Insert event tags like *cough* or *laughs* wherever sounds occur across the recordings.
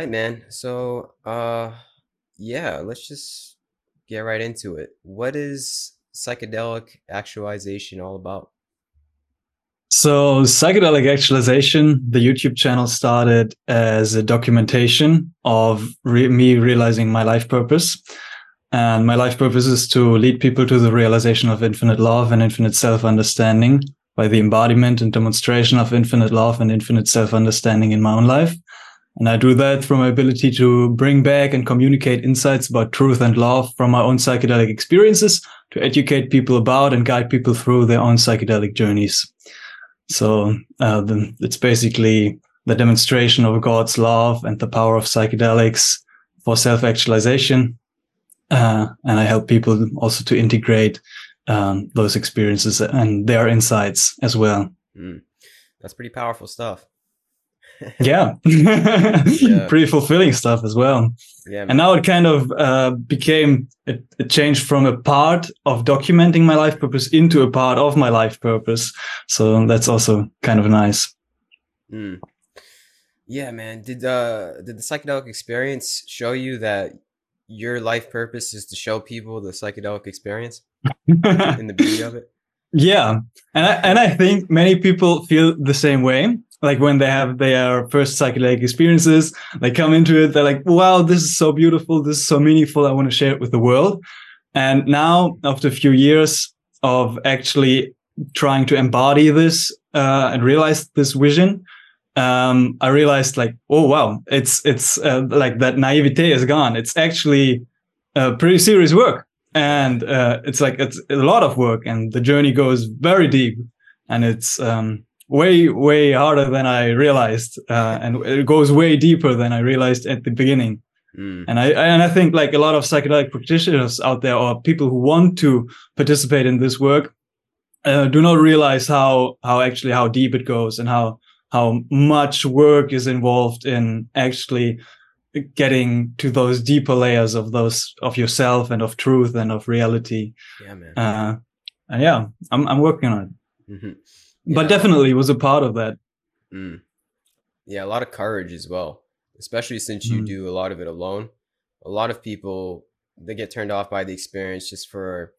right, man. So, uh, yeah, let's just get right into it. What is psychedelic actualization all about? So, psychedelic actualization, the YouTube channel started as a documentation of re- me realizing my life purpose. And my life purpose is to lead people to the realization of infinite love and infinite self understanding by the embodiment and demonstration of infinite love and infinite self understanding in my own life. And I do that through my ability to bring back and communicate insights about truth and love from my own psychedelic experiences to educate people about and guide people through their own psychedelic journeys. So uh, the, it's basically the demonstration of God's love and the power of psychedelics for self actualization. Uh, and I help people also to integrate um, those experiences and their insights as well. Mm. That's pretty powerful stuff. Yeah. *laughs* yeah. pretty fulfilling stuff as well. Yeah, and now it kind of uh, became it, it, changed from a part of documenting my life purpose into a part of my life purpose. So that's also kind of nice. Mm. Yeah, man. Did uh did the psychedelic experience show you that your life purpose is to show people the psychedelic experience *laughs* in the beauty of it? Yeah, and I, and I think many people feel the same way. Like when they have their first psychedelic experiences, they come into it, they're like, "Wow, this is so beautiful! This is so meaningful! I want to share it with the world." And now, after a few years of actually trying to embody this uh, and realize this vision, um, I realized like, oh wow, it's it's uh, like that naivete is gone. It's actually uh, pretty serious work, and uh, it's like it's a lot of work, and the journey goes very deep, and it's um, way way harder than I realized, uh, and it goes way deeper than I realized at the beginning. Mm. And I and I think like a lot of psychedelic practitioners out there or people who want to participate in this work uh, do not realize how how actually how deep it goes and how how much work is involved in actually getting to those deeper layers of those of yourself and of truth and of reality. Yeah, man. Uh, and yeah, I'm I'm working on it. Mm-hmm. But definitely was a part of that. Mm. Yeah, a lot of courage as well, especially since you mm. do a lot of it alone. A lot of people they get turned off by the experience just for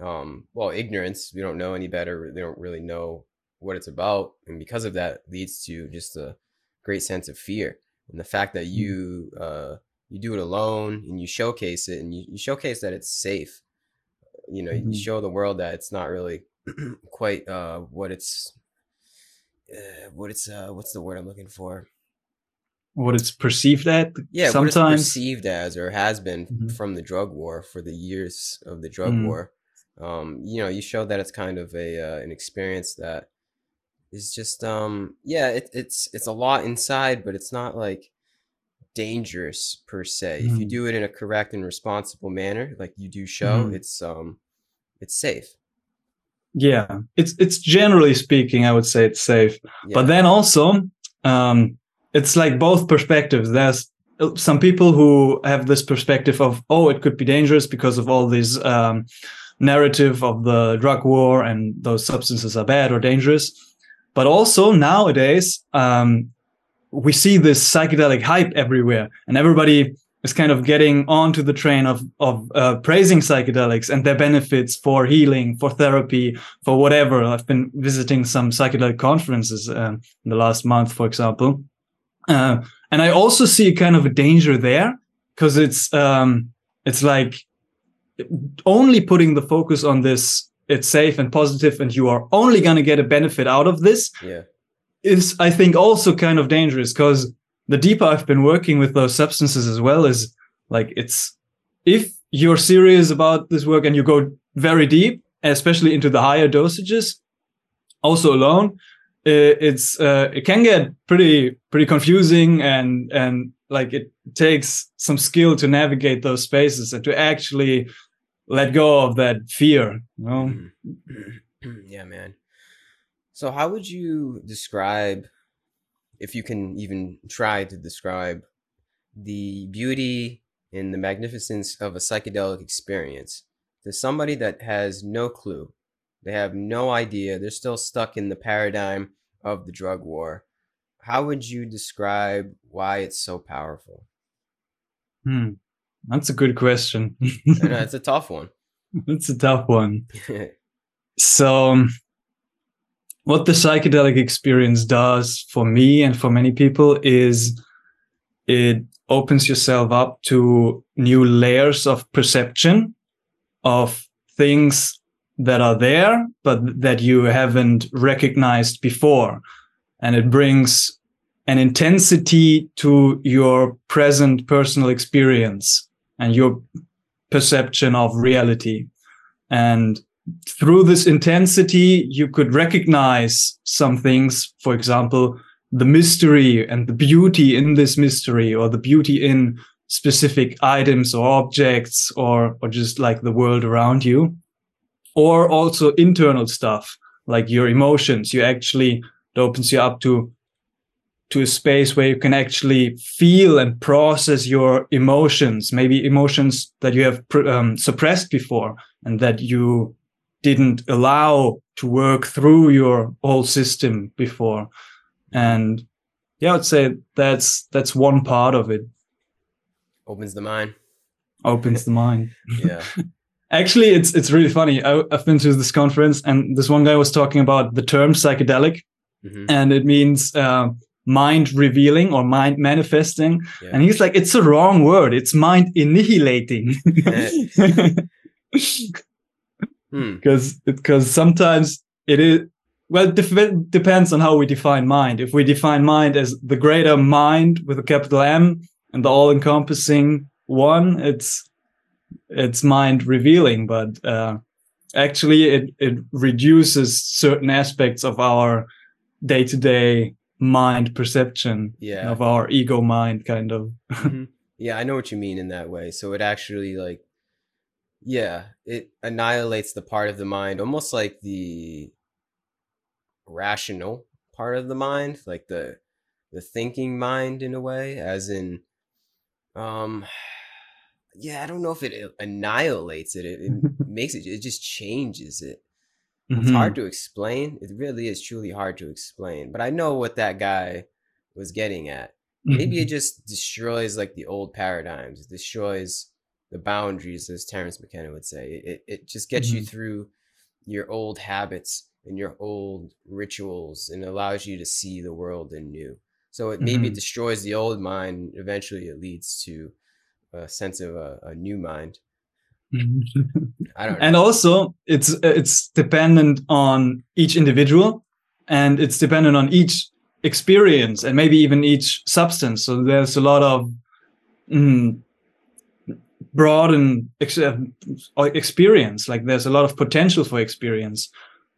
um well ignorance. We don't know any better. They don't really know what it's about and because of that leads to just a great sense of fear and the fact that mm. you uh, you do it alone and you showcase it and you, you showcase that it's safe you know mm-hmm. you show the world that it's not really *clears throat* quite uh, what it's uh, what it's uh, what's the word i'm looking for what it's perceived at yeah sometimes perceived as or has been mm-hmm. from the drug war for the years of the drug mm-hmm. war um, you know you show that it's kind of a uh, an experience that is just um yeah it, it's it's a lot inside but it's not like dangerous per se mm. if you mm. do it in a correct and responsible manner like you do show mm. it's um it's safe yeah. It's it's generally speaking i would say it's safe. Yeah. but then also um it's like both perspectives. There's uh, some people who have this perspective of oh it could be dangerous because of all these um narrative of the drug war and those substances are bad or dangerous. But also nowadays, um, we see this psychedelic hype everywhere, and everybody is kind of getting onto the train of of uh, praising psychedelics and their benefits for healing, for therapy, for whatever. I've been visiting some psychedelic conferences uh, in the last month, for example, uh, and I also see kind of a danger there because it's um, it's like only putting the focus on this it's safe and positive and you are only going to get a benefit out of this yeah. is i think also kind of dangerous because the deeper i've been working with those substances as well is like it's if you're serious about this work and you go very deep especially into the higher dosages also alone it's uh, it can get pretty pretty confusing and and like it takes some skill to navigate those spaces and to actually let go of that fear you know mm-hmm. *clears throat* yeah man so how would you describe if you can even try to describe the beauty and the magnificence of a psychedelic experience to somebody that has no clue they have no idea they're still stuck in the paradigm of the drug war how would you describe why it's so powerful? Hmm. That's a good question. it's a tough one. *laughs* It's a tough one. *laughs* so, what the psychedelic experience does for me and for many people is it opens yourself up to new layers of perception of things that are there, but that you haven't recognized before. And it brings an intensity to your present personal experience and your perception of reality. And through this intensity, you could recognize some things, for example, the mystery and the beauty in this mystery or the beauty in specific items or objects or, or just like the world around you or also internal stuff like your emotions. You actually, it opens you up to, to a space where you can actually feel and process your emotions, maybe emotions that you have um, suppressed before and that you didn't allow to work through your whole system before. And yeah, I'd say that's, that's one part of it. Opens the mind. Opens the mind. *laughs* yeah. *laughs* Actually, it's it's really funny. I, have been to this conference, and this one guy was talking about the term psychedelic, mm-hmm. and it means uh, mind revealing or mind manifesting. Yeah. And he's like, it's a wrong word. It's mind annihilating. *laughs* Because hmm. because sometimes it is well def- depends on how we define mind. If we define mind as the greater mind with a capital M and the all encompassing one, it's it's mind revealing, but uh, actually it it reduces certain aspects of our day to day mind perception. Yeah. Of our ego mind, kind of. *laughs* mm-hmm. Yeah, I know what you mean in that way. So it actually like, yeah, it annihilates the part of the mind, almost like the rational part of the mind, like the the thinking mind in a way, as in, um yeah, I don't know if it annihilates it. It, it *laughs* makes it. It just changes it. It's mm-hmm. hard to explain. It really is truly hard to explain. But I know what that guy was getting at. Maybe it mm-hmm. *laughs* just destroys like the old paradigms. It destroys the boundaries, as Terence McKenna would say. It it just gets mm-hmm. you through your old habits and your old rituals and allows you to see the world anew. So it maybe mm-hmm. destroys the old mind. Eventually, it leads to a sense of a, a new mind. I don't know. And also, it's it's dependent on each individual, and it's dependent on each experience, and maybe even each substance. So there's a lot of mm, broad and ex- uh, experience. Like there's a lot of potential for experience.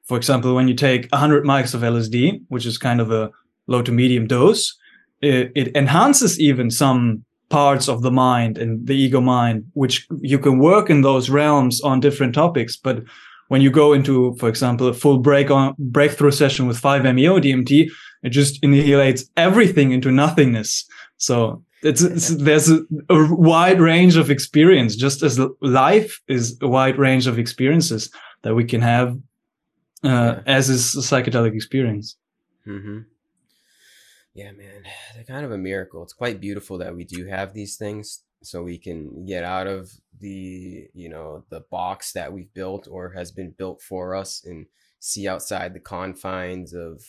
For example, when you take 100 mics of LSD, which is kind of a low to medium dose, it, it enhances even some parts of the mind and the ego mind, which you can work in those realms on different topics. But when you go into, for example, a full break on breakthrough session with 5-MeO DMT, it just annihilates everything into nothingness. So it's, it's there's a, a, wide range of experience, just as life is a wide range of experiences that we can have uh, yeah. as is a psychedelic experience. Mm-hmm. Yeah, man, they're kind of a miracle. It's quite beautiful that we do have these things so we can get out of the, you know, the box that we've built or has been built for us and see outside the confines of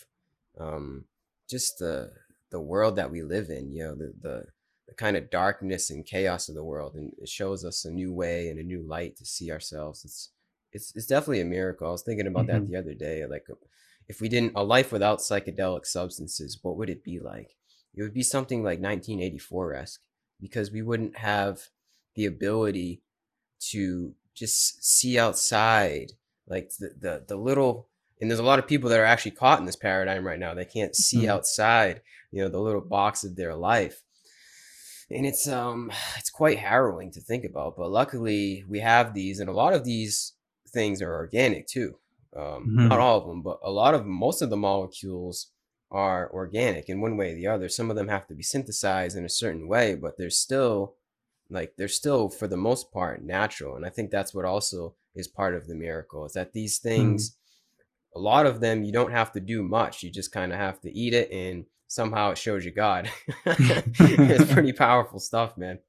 um just the the world that we live in, you know, the the the kind of darkness and chaos of the world and it shows us a new way and a new light to see ourselves. It's it's it's definitely a miracle. I was thinking about mm-hmm. that the other day like if we didn't a life without psychedelic substances, what would it be like? It would be something like 1984 esque because we wouldn't have the ability to just see outside like the, the the little and there's a lot of people that are actually caught in this paradigm right now they can't see mm-hmm. outside you know the little box of their life and it's um *sighs* it's quite harrowing to think about but luckily we have these and a lot of these things are organic too um, mm-hmm. Not all of them, but a lot of most of the molecules are organic in one way or the other. Some of them have to be synthesized in a certain way, but they're still like they're still for the most part natural. And I think that's what also is part of the miracle is that these mm-hmm. things, mm-hmm. a lot of them, you don't have to do much. You just kind of have to eat it and somehow it shows you God. *laughs* it's *laughs* pretty powerful stuff, man.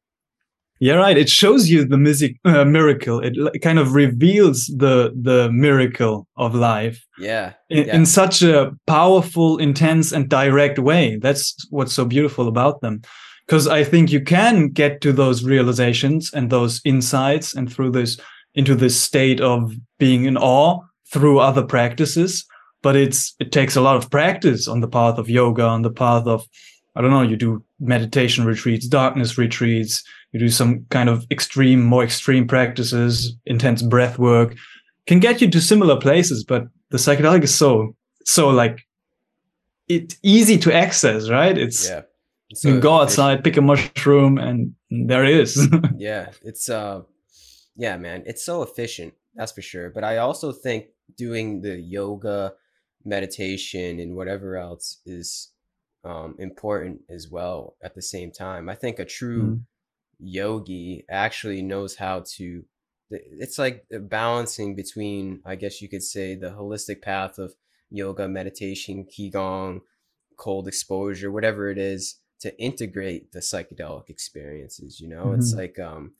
Yeah, right. It shows you the music uh, miracle. It kind of reveals the the miracle of life. Yeah in, yeah. in such a powerful, intense, and direct way. That's what's so beautiful about them. Because I think you can get to those realizations and those insights, and through this into this state of being in awe through other practices. But it's it takes a lot of practice on the path of yoga, on the path of I don't know. You do meditation retreats, darkness retreats you do some kind of extreme, more extreme practices, intense breath work, can get you to similar places. But the psychedelic is so, so like, it's easy to access, right? It's, yeah. So you go outside, pick a mushroom, and there it is. *laughs* yeah, it's uh, yeah, man, it's so efficient. That's for sure. But I also think doing the yoga, meditation, and whatever else is um, important as well at the same time. I think a true mm yogi actually knows how to it's like balancing between i guess you could say the holistic path of yoga meditation qigong cold exposure whatever it is to integrate the psychedelic experiences you know mm-hmm. it's like um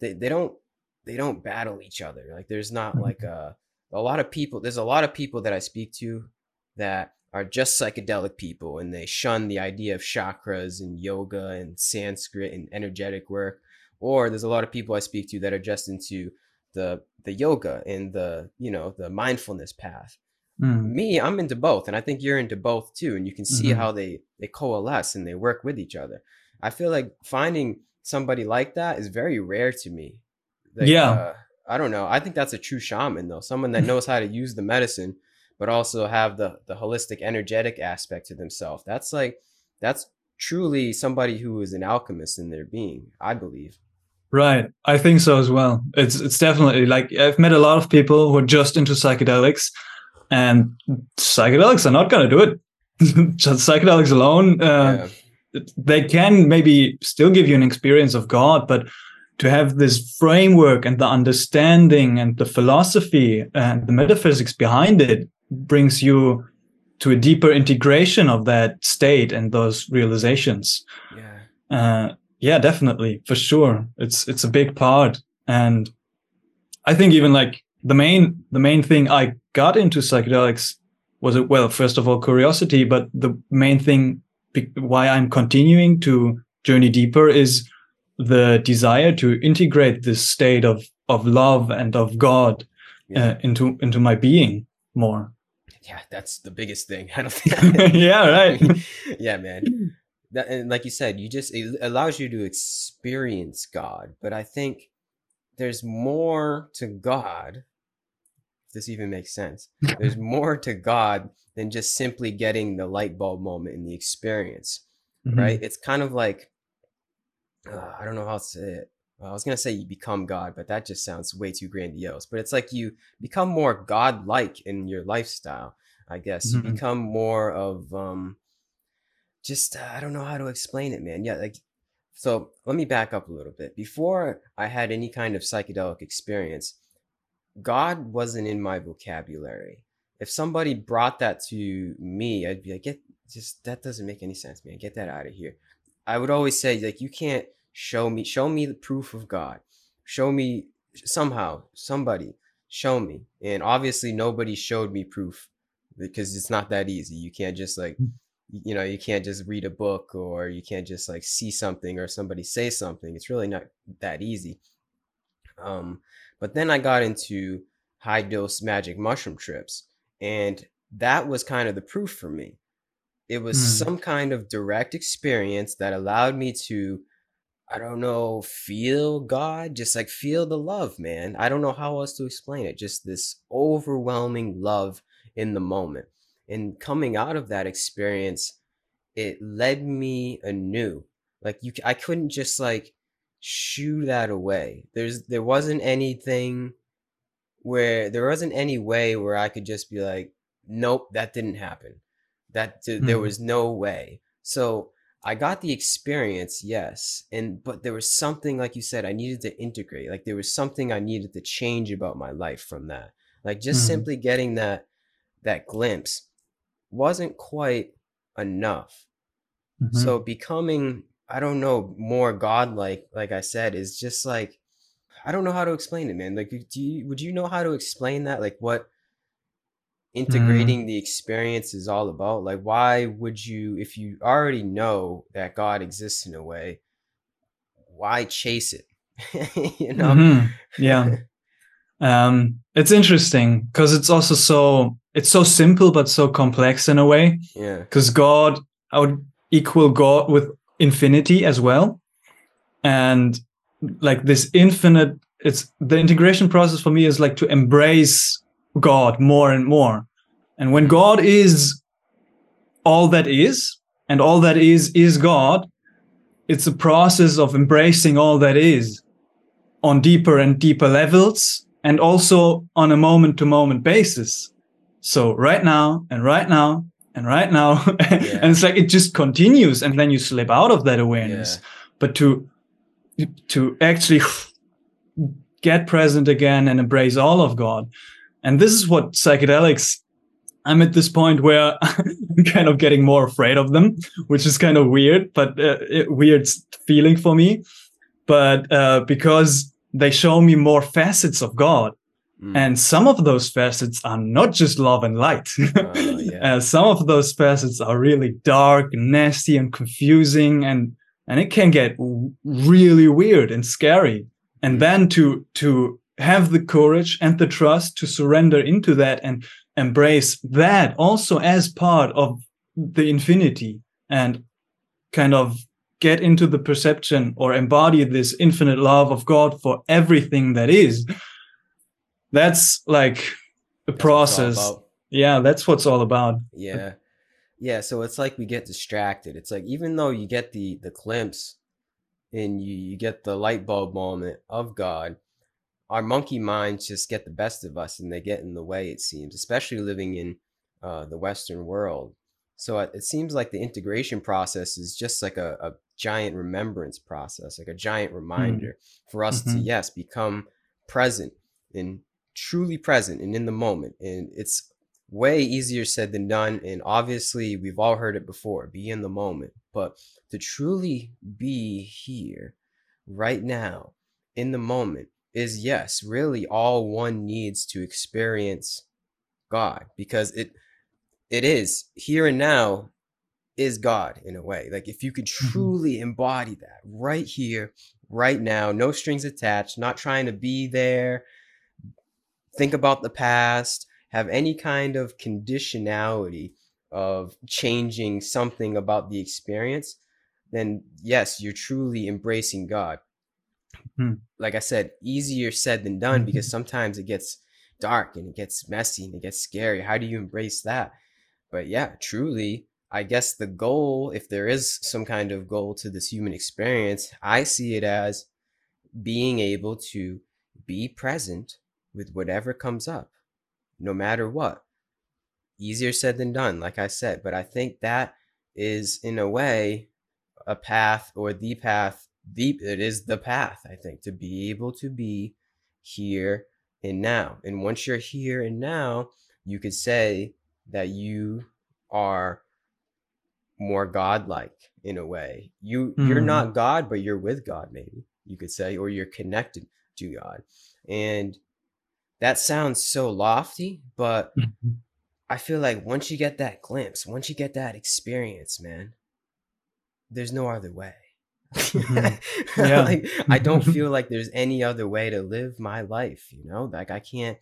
they, they don't they don't battle each other like there's not mm-hmm. like a a lot of people there's a lot of people that i speak to that are just psychedelic people and they shun the idea of chakras and yoga and Sanskrit and energetic work. Or there's a lot of people I speak to that are just into the the yoga and the you know the mindfulness path. Mm. Me, I'm into both, and I think you're into both too. And you can see mm-hmm. how they they coalesce and they work with each other. I feel like finding somebody like that is very rare to me. Like, yeah. Uh, I don't know. I think that's a true shaman though, someone that knows how to use the medicine but also have the the holistic energetic aspect to themselves. That's like that's truly somebody who is an alchemist in their being i believe. Right. I think so as well. It's it's definitely like i've met a lot of people who are just into psychedelics and psychedelics are not going to do it. *laughs* Just psychedelics alone uh, yeah. they can maybe still give you an experience of god but to have this framework and the understanding and the philosophy and the metaphysics behind it brings you to a deeper integration of that state and those realizations. Yeah. Uh, yeah, definitely, for sure. It's it's a big part, and I think even like the main the main thing I got into psychedelics was it well, first of all, curiosity, but the main thing why I'm continuing to journey deeper is the desire to integrate this state of of love and of God yeah. uh, into into my being more yeah, that's the biggest thing. *laughs* I don't think. *laughs* yeah, right. *laughs* yeah, man. That, and like you said, you just it allows you to experience God, but I think there's more to God. If this even makes sense, there's more to God than just simply getting the light bulb moment in the experience, mm-hmm. right? It's kind of like uh, I don't know how to say it. I was gonna say you become God, but that just sounds way too grandiose. But it's like you become more God-like in your lifestyle. I guess mm-hmm. you become more of um, just uh, I don't know how to explain it, man. Yeah, like so. Let me back up a little bit. Before I had any kind of psychedelic experience, God wasn't in my vocabulary. If somebody brought that to me, I'd be like, "Get just that doesn't make any sense, man. Get that out of here." I would always say like, "You can't." Show me show me the proof of god. Show me somehow somebody show me. And obviously nobody showed me proof because it's not that easy. You can't just like hmm. you know you can't just read a book or you can't just like see something or somebody say something. It's really not that easy. Um but then i got into high dose magic mushroom trips and that was kind of the proof for me. It was mm. some kind of direct experience that allowed me to I don't know, feel God, just like feel the love, man. I don't know how else to explain it. Just this overwhelming love in the moment. And coming out of that experience, it led me anew. Like you I couldn't just like shoo that away. There's there wasn't anything where there wasn't any way where I could just be like, nope, that didn't happen. That mm-hmm. there was no way. So I got the experience, yes, and but there was something like you said I needed to integrate. Like there was something I needed to change about my life from that. Like just mm-hmm. simply getting that that glimpse wasn't quite enough. Mm-hmm. So becoming, I don't know, more godlike, like I said, is just like I don't know how to explain it, man. Like, do you would you know how to explain that? Like, what. Integrating mm. the experience is all about? Like, why would you, if you already know that God exists in a way, why chase it? *laughs* you know? Mm-hmm. Yeah. *laughs* um, it's interesting because it's also so it's so simple but so complex in a way. Yeah. Because God, I would equal God with infinity as well, and like this infinite. It's the integration process for me is like to embrace God more and more, and when God is all that is, and all that is is God, it's a process of embracing all that is on deeper and deeper levels and also on a moment to moment basis. So right now and right now and right now *laughs* yeah. and it's like it just continues and then you slip out of that awareness. Yeah. But to to actually get present again and embrace all of God. And this is what psychedelics I'm at this point where *laughs* I'm kind of getting more afraid of them, which is kind of weird, but uh, it, weird feeling for me. But uh, because they show me more facets of God, mm. and some of those facets are not just love and light. Uh, *laughs* yeah. uh, some of those facets are really dark, nasty, and confusing, and and it can get really weird and scary. And mm. then to to have the courage and the trust to surrender into that and embrace that also as part of the infinity and kind of get into the perception or embody this infinite love of God for everything that is. That's like a that's process. Yeah, that's what's all about. Yeah. Yeah, so it's like we get distracted. It's like even though you get the the glimpse and you, you get the light bulb moment of God, our monkey minds just get the best of us and they get in the way it seems especially living in uh, the western world so it, seems like the integration process is just like a, a giant remembrance process like a giant mm. reminder mm-hmm. for us mm-hmm. to yes become present and truly present and in the moment and it's way easier said than done and obviously we've all heard it before be in the moment but to truly be here right now in the moment is yes, really all one needs to experience God because it it is here and now is God in a way. Like if you could mm-hmm. truly embody that right here, right now, no strings attached, not trying to be there, think about the past, have any kind of conditionality of changing something about the experience, then yes, you're truly embracing God. Hmm. Like I said, easier said than done *laughs* because sometimes it gets dark and it gets messy and it gets scary. How do you embrace that? But yeah, truly, I guess the goal, if there is some kind of goal to this human experience, I see it as being able to be present with whatever comes up, no matter what. Easier said than done, like I said. But I think that is, in a way, a path or the path the it is the path i think to be able to be here and now and once you're here and now you could say that you are more godlike in a way you mm-hmm. you're not god but you're with god maybe you could say or you're connected to god and that sounds so lofty but mm-hmm. i feel like once you get that glimpse once you get that experience man there's no other way Mm-hmm. *laughs* yeah. like I don't feel like there's any other way to live my life, you know? Like I can't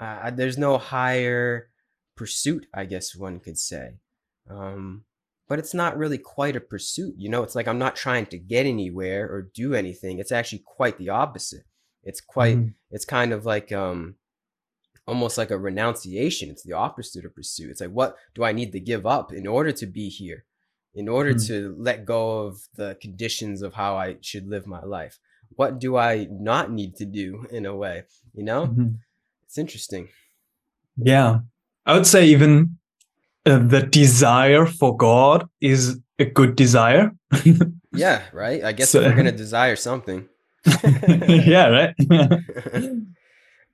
uh, there's no higher pursuit, I guess one could say. Um but it's not really quite a pursuit, you know? It's like I'm not trying to get anywhere or do anything. It's actually quite the opposite. It's quite mm-hmm. it's kind of like um almost like a renunciation. It's the opposite of pursuit. It's like what do I need to give up in order to be here? In order mm. to let go of the conditions of how I should live my life? What do I not need to do in a way? You know, mm-hmm. it's interesting. Yeah. I would say even uh, the desire for God is a good desire. *laughs* yeah, right. I guess so, we're going *laughs* to desire something. *laughs* yeah, right.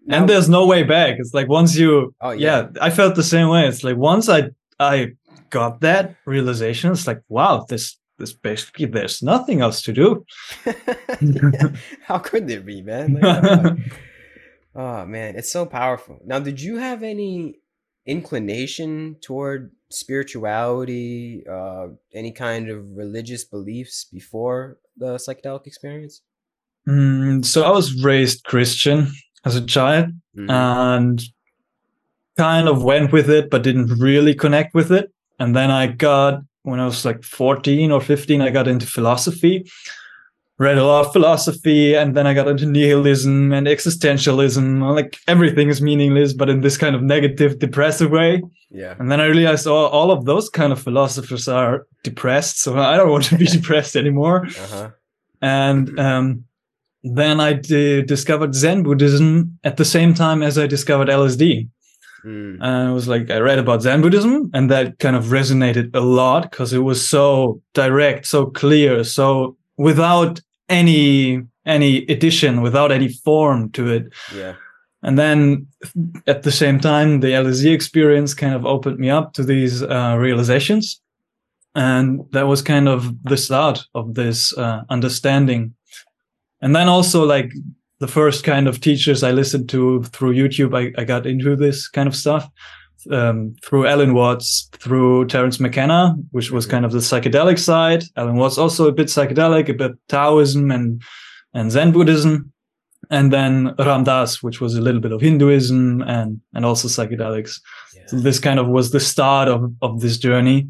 and there's no way back. It's like once you, oh, yeah. yeah, I felt the same way. It's like once I, I got that realization, it's like, wow, this this basically there's nothing else to do. *laughs* How could there be, man? Like, *laughs* oh man, it's so powerful. Now, did you have any inclination toward spirituality, uh, any kind of religious beliefs before the psychedelic experience? Mm, so I was raised Christian as a child mm-hmm. and kind of went with it, but didn't really connect with it. And then I got, when I was like 14 or 15, I got into philosophy, read a lot of philosophy, and then I got into nihilism and existentialism. Like everything is meaningless, but in this kind of negative, depressive way. Yeah. And then I realized all, all of those kind of philosophers are depressed. So *laughs* I don't want to be *laughs* depressed anymore. Uh-huh. And um, then I d- discovered Zen Buddhism at the same time as I discovered LSD. Mm. And it was like I read about Zen Buddhism, and that kind of resonated a lot because it was so direct, so clear, so without any any addition, without any form to it. Yeah. And then at the same time, the LSD experience kind of opened me up to these uh, realizations. And that was kind of the start of this uh, understanding. And then also, like, the first kind of teachers I listened to through YouTube, I, I got into this kind of stuff um, through Alan Watts, through Terence McKenna, which was kind of the psychedelic side. Alan Watts also a bit psychedelic, a bit Taoism and and Zen Buddhism, and then Ram Dass, which was a little bit of Hinduism and and also psychedelics. Yeah. So this kind of was the start of of this journey,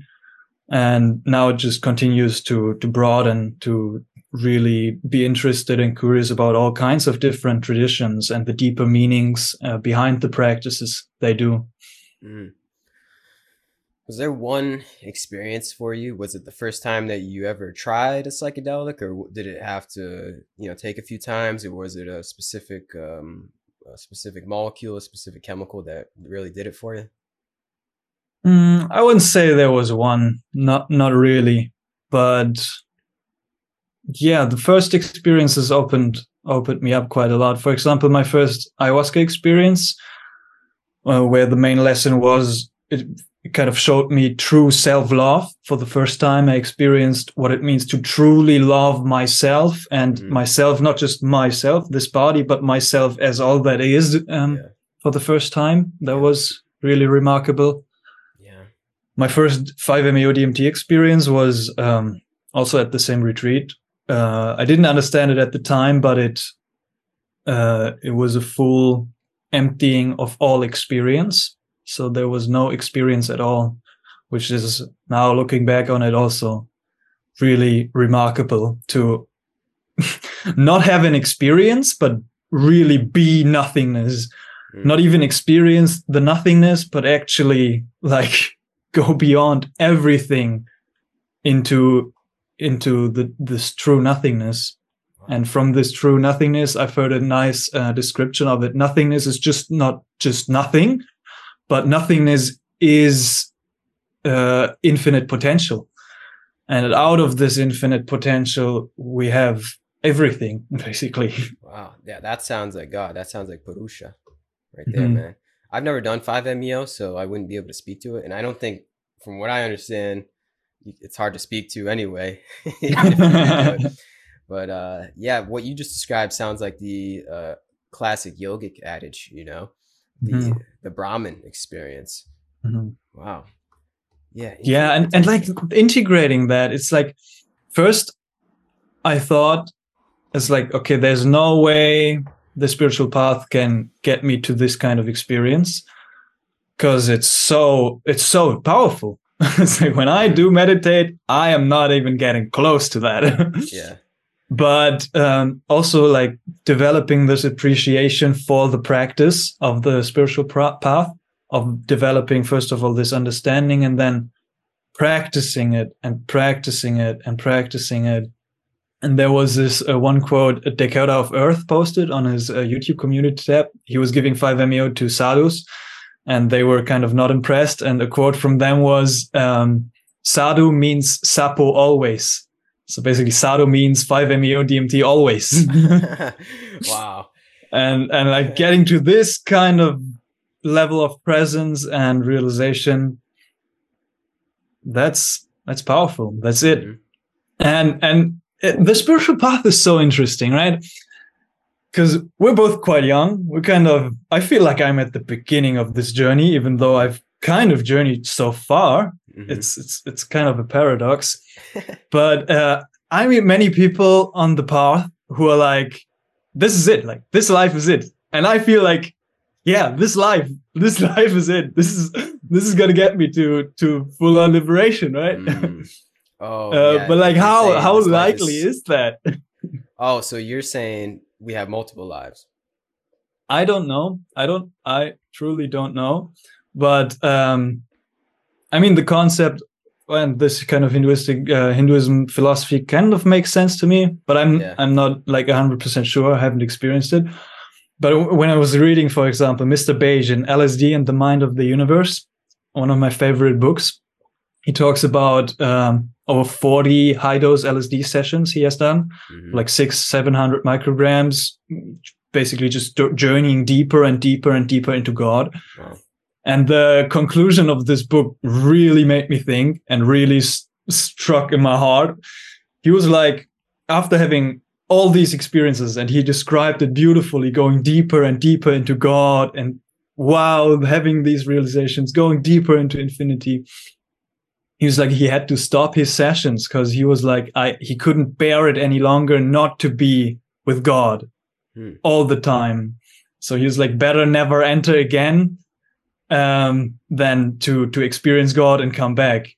and now it just continues to to broaden to really be interested and curious about all kinds of different traditions and the deeper meanings uh, behind the practices they do. Mm. Was there one experience for you? Was it the first time that you ever tried a psychedelic, or did it have to, you know, take a few times, or was it a specific, um, a specific molecule, a specific chemical that really did it for you? Mm, I wouldn't say there was one, not not really, but yeah, the first experiences opened opened me up quite a lot. For example, my first ayahuasca experience, uh, where the main lesson was it, it kind of showed me true self love for the first time. I experienced what it means to truly love myself and mm. myself, not just myself, this body, but myself as all that is. Um, yeah. For the first time, that was really remarkable. Yeah, my first 5-MeO DMT experience was um, also at the same retreat uh, I didn't understand it at the time, but it uh, it was a full emptying of all experience. So there was no experience at all, which is now looking back on it also really remarkable to *laughs* not have an experience, but really be nothingness. Mm. Not even experience the nothingness, but actually like *laughs* go beyond everything into into the this true nothingness. And from this true nothingness i've heard a nice uh, description of it. Nothingness is just not just nothing but nothingness is uh, infinite potential. And out of this infinite potential we have everything *laughs* basically. Wow. Yeah that sounds like god. That sounds like purusha right there mm-hmm. man. I've never done 5meo so i wouldn't be able to speak to it. And i don't think from what i understand it's hard to speak to anyway. *laughs* *laughs* but uh, yeah, what you just described sounds like the uh, classic yogic adage, you know, the mm-hmm. the Brahman experience. Mm-hmm. Wow. Yeah. Yeah, and, and like integrating that, it's like first I thought it's like, okay, there's no way the spiritual path can get me to this kind of experience because it's so it's so powerful *laughs* like when I do meditate, I am not even getting close to that. *laughs* yeah. But um, also like developing this appreciation for the practice of the spiritual path, of developing first of all this understanding, and then practicing it and practicing it and practicing it. And there was this uh, one quote Dakota of Earth posted on his uh, YouTube community tab. He was giving 5-MeO to sadhus and they were kind of not impressed. And a quote from them was, um, "Sadhu means sapo always." So basically, sadhu means 5-MeO DMT always. *laughs* *laughs* wow. And and like getting to this kind of level of presence and realization that's that's powerful. That's it. Mm-hmm. And and it, the spiritual path is so interesting, right? Because we're both quite young. We're kind of. I feel like I'm at the beginning of this journey, even though I've kind of journeyed so far. Mm-hmm. It's it's it's kind of a paradox, *laughs* but uh, I meet many people on the path who are like, "This is it. Like this life is it," and I feel like, yeah, this life, *laughs* this life is it. This is this is gonna get me to to full on liberation, right? Mm. *laughs* Oh, uh, yeah, but like, how how likely is... is that? oh, so you're saying we have multiple lives? I don't know. I don't. I truly don't know. But um, I mean, the concept and this kind of Hinduistic uh, Hinduism philosophy kind of makes sense to me. But I'm yeah. I'm not like hundred percent sure. I haven't experienced it. But when I was reading, for example, Mr. Bache in LSD and the Mind of the Universe, one of my favorite books, he talks about um, over 40 high dose LSD sessions he has done, mm-hmm. like six, 700 micrograms, basically just journeying deeper and deeper and deeper into God. Wow. And the conclusion of this book really made me think and really s- struck in my heart. He was like, after having all these experiences, and he described it beautifully, going deeper and deeper into God and wow, having these realizations, going deeper into infinity he was like he had to stop his sessions because he was like I he couldn't bear it any longer not to be with God hmm. all the time. So he was like better never enter again um, than to to experience God and come back.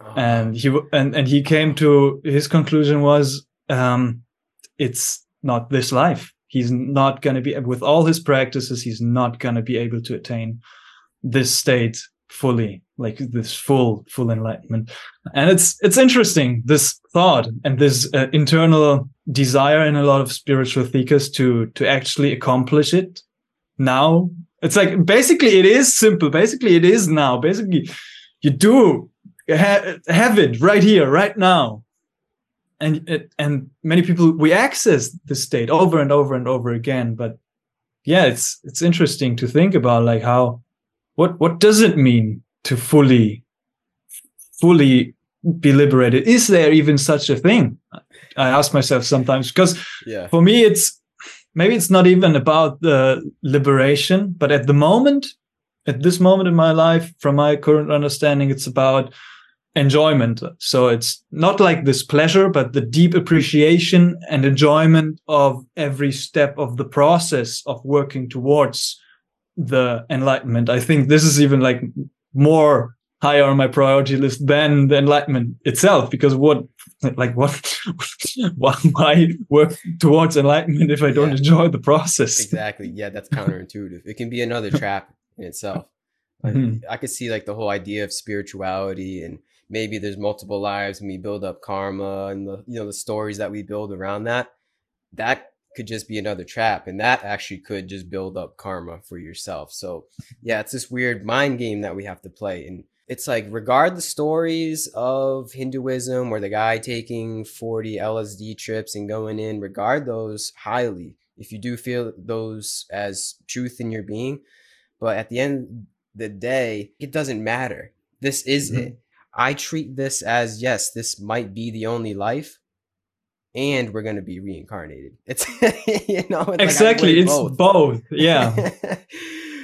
Oh. And he and and he came to his conclusion was um, it's not this life. He's not going to be with all his practices. He's not going to be able to attain this state fully like this full full enlightenment. And it's it's interesting this thought and this uh, internal desire in a lot of spiritual seekers to to actually accomplish it now. It's like basically it is simple. Basically it is now. Basically you do ha- have it right here right now. And it, and many people we access this state over and over and over again. But yeah it's it's interesting to think about like how what what does it mean to fully fully be liberated. Is there even such a thing? I ask myself sometimes because yeah. for me it's maybe it's not even about the liberation but at the moment at this moment in my life from my current understanding it's about enjoyment. So it's not like this pleasure but the deep appreciation and enjoyment of every step of the process of working towards the enlightenment. I think this is even like more higher on my priority list than the enlightenment itself because what like what *laughs* why work towards enlightenment if i don't yeah. enjoy the process? Exactly. Yeah that's *laughs* counterintuitive. It can be another trap in itself. Mm-hmm. I, I could see like the whole idea of spirituality and maybe there's multiple lives and we build up karma and the you know the stories that we build around that. That could just be another trap and that actually could just build up karma for yourself. So yeah it's this weird mind game that we have to play and it's like regard the stories of hinduism or the guy taking 40 lsd trips and going in regard those highly. If you do feel those as truth in your being but at the end of the day it doesn't matter. This is mm-hmm. it. I treat this as yes this might be the only life and we're going to be reincarnated. *laughs* It's you know it's exactly like it's both. both. Yeah. *laughs*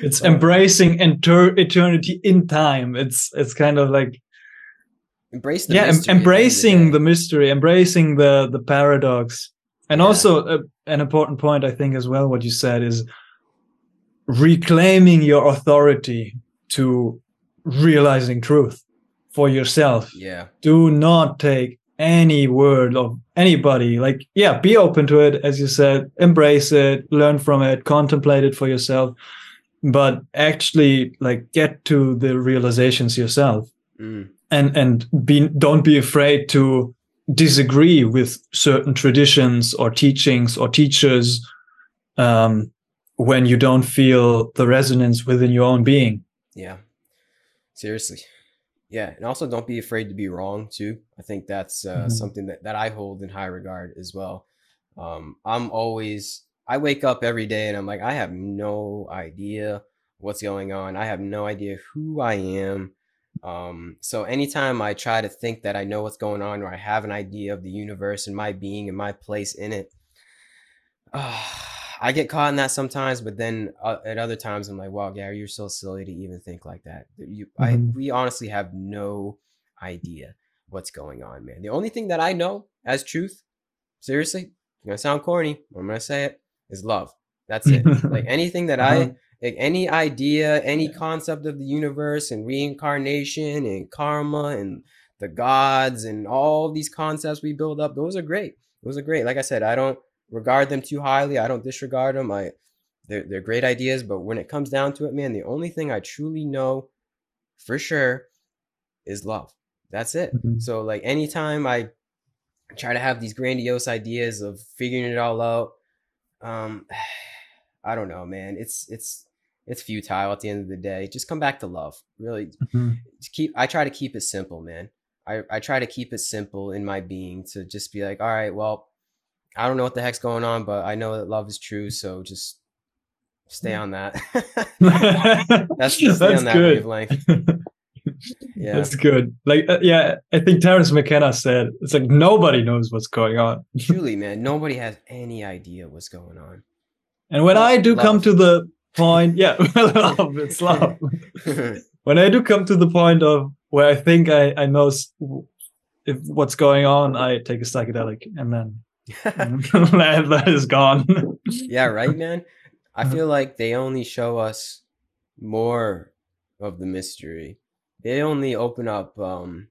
it's embracing enter- eternity in time. It's it's kind of like embrace the yeah, em- embracing the, the, mystery, embracing the the paradox. And yeah. also uh, an important point I think as well what you said is reclaiming your authority to realizing truth for yourself. Yeah. Do not take any word of anybody. Like yeah be open to it as you said embrace it learn from it contemplate it for yourself but actually like get to the realizations yourself. Mm. and and be don't be afraid to disagree with certain traditions or teachings or teachers um, when you don't feel the resonance within your own being. Yeah. Seriously yeah, and also don't be afraid to be wrong too. I think that's uh, mm-hmm. something that, that I hold in high regard as well. Um, I'm always I wake up every day and I'm like I have no idea what's going on. I have no idea who I am. Um, so anytime I try to think that I know what's going on or I have an idea of the universe and my being and my place in it, uh, *sighs* I get caught in that sometimes. But then uh, at other times, I'm like, "Wow, Gary, you're so silly to even think like that." You, mm-hmm. I, we honestly have no idea what's going on, man. The only thing that I know as truth, seriously, it's gonna sound corny. I'm gonna say it is love. That's it. like *laughs* anything that uh-huh. I like any idea, any concept of the universe and reincarnation and karma and the gods and all these concepts we build up, those are great. Those are great. Like I said, I don't regard them too highly. I don't disregard them. I they're, they're great ideas, but when it comes down to it, man, the only thing I truly know for sure is love. That's it. Mm-hmm. So like anytime I try to have these grandiose ideas of figuring it all out, um *sighs* I don't know, man. It's it's it's futile at the end of the day. Just come back to love. Really, mm-hmm. keep. I try to keep it simple, man. I I try to keep it simple in my being to just be like, all right, well, I don't know what the heck's going on, but I know that love is true. So just stay on that. *laughs* That's just stay That's on that good. wavelength. *laughs* yeah, that's good. Like, uh, yeah, I think Terence McKenna said it's like nobody knows what's going on. *laughs* Truly, man, nobody has any idea what's going on. And when I do love. come to the point, yeah, love, it's love. when I do come to the point of where I think I, I know if what's going on, I take a psychedelic and then that, that is gone. yeah, right, man. *laughs* I feel like they only show us more of the mystery. They only open up um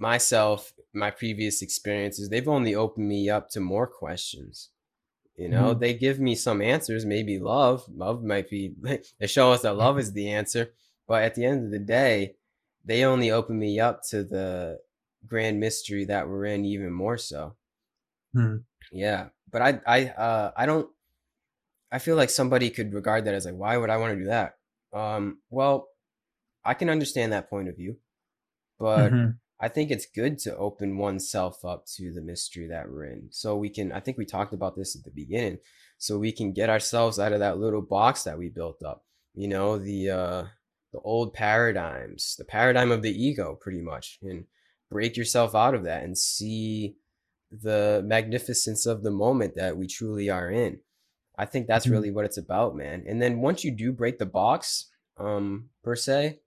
myself, my previous experiences. They've only opened me up to more questions. You know, mm-hmm. they give me some answers, maybe love. Love might be, *laughs* they show us that love is the answer. But at the end of the day, they only open me up to the grand mystery that we're in even more so. Mm-hmm. Yeah. But I, I, uh, I don't, I feel like somebody could regard that as like, why would I want to do that? Um, well, I can understand that point of view, but mm-hmm. I think it's good to open oneself up to the mystery that we're in. So we can, I think we talked about this at the beginning, so we can get ourselves out of that little box that we built up. You know, the uh the old paradigms, the paradigm of the ego pretty much, and break yourself out of that and see the magnificence of the moment that we truly are in. I think that's mm-hmm. really what it's about, man. And then once you do break the box, um, per se,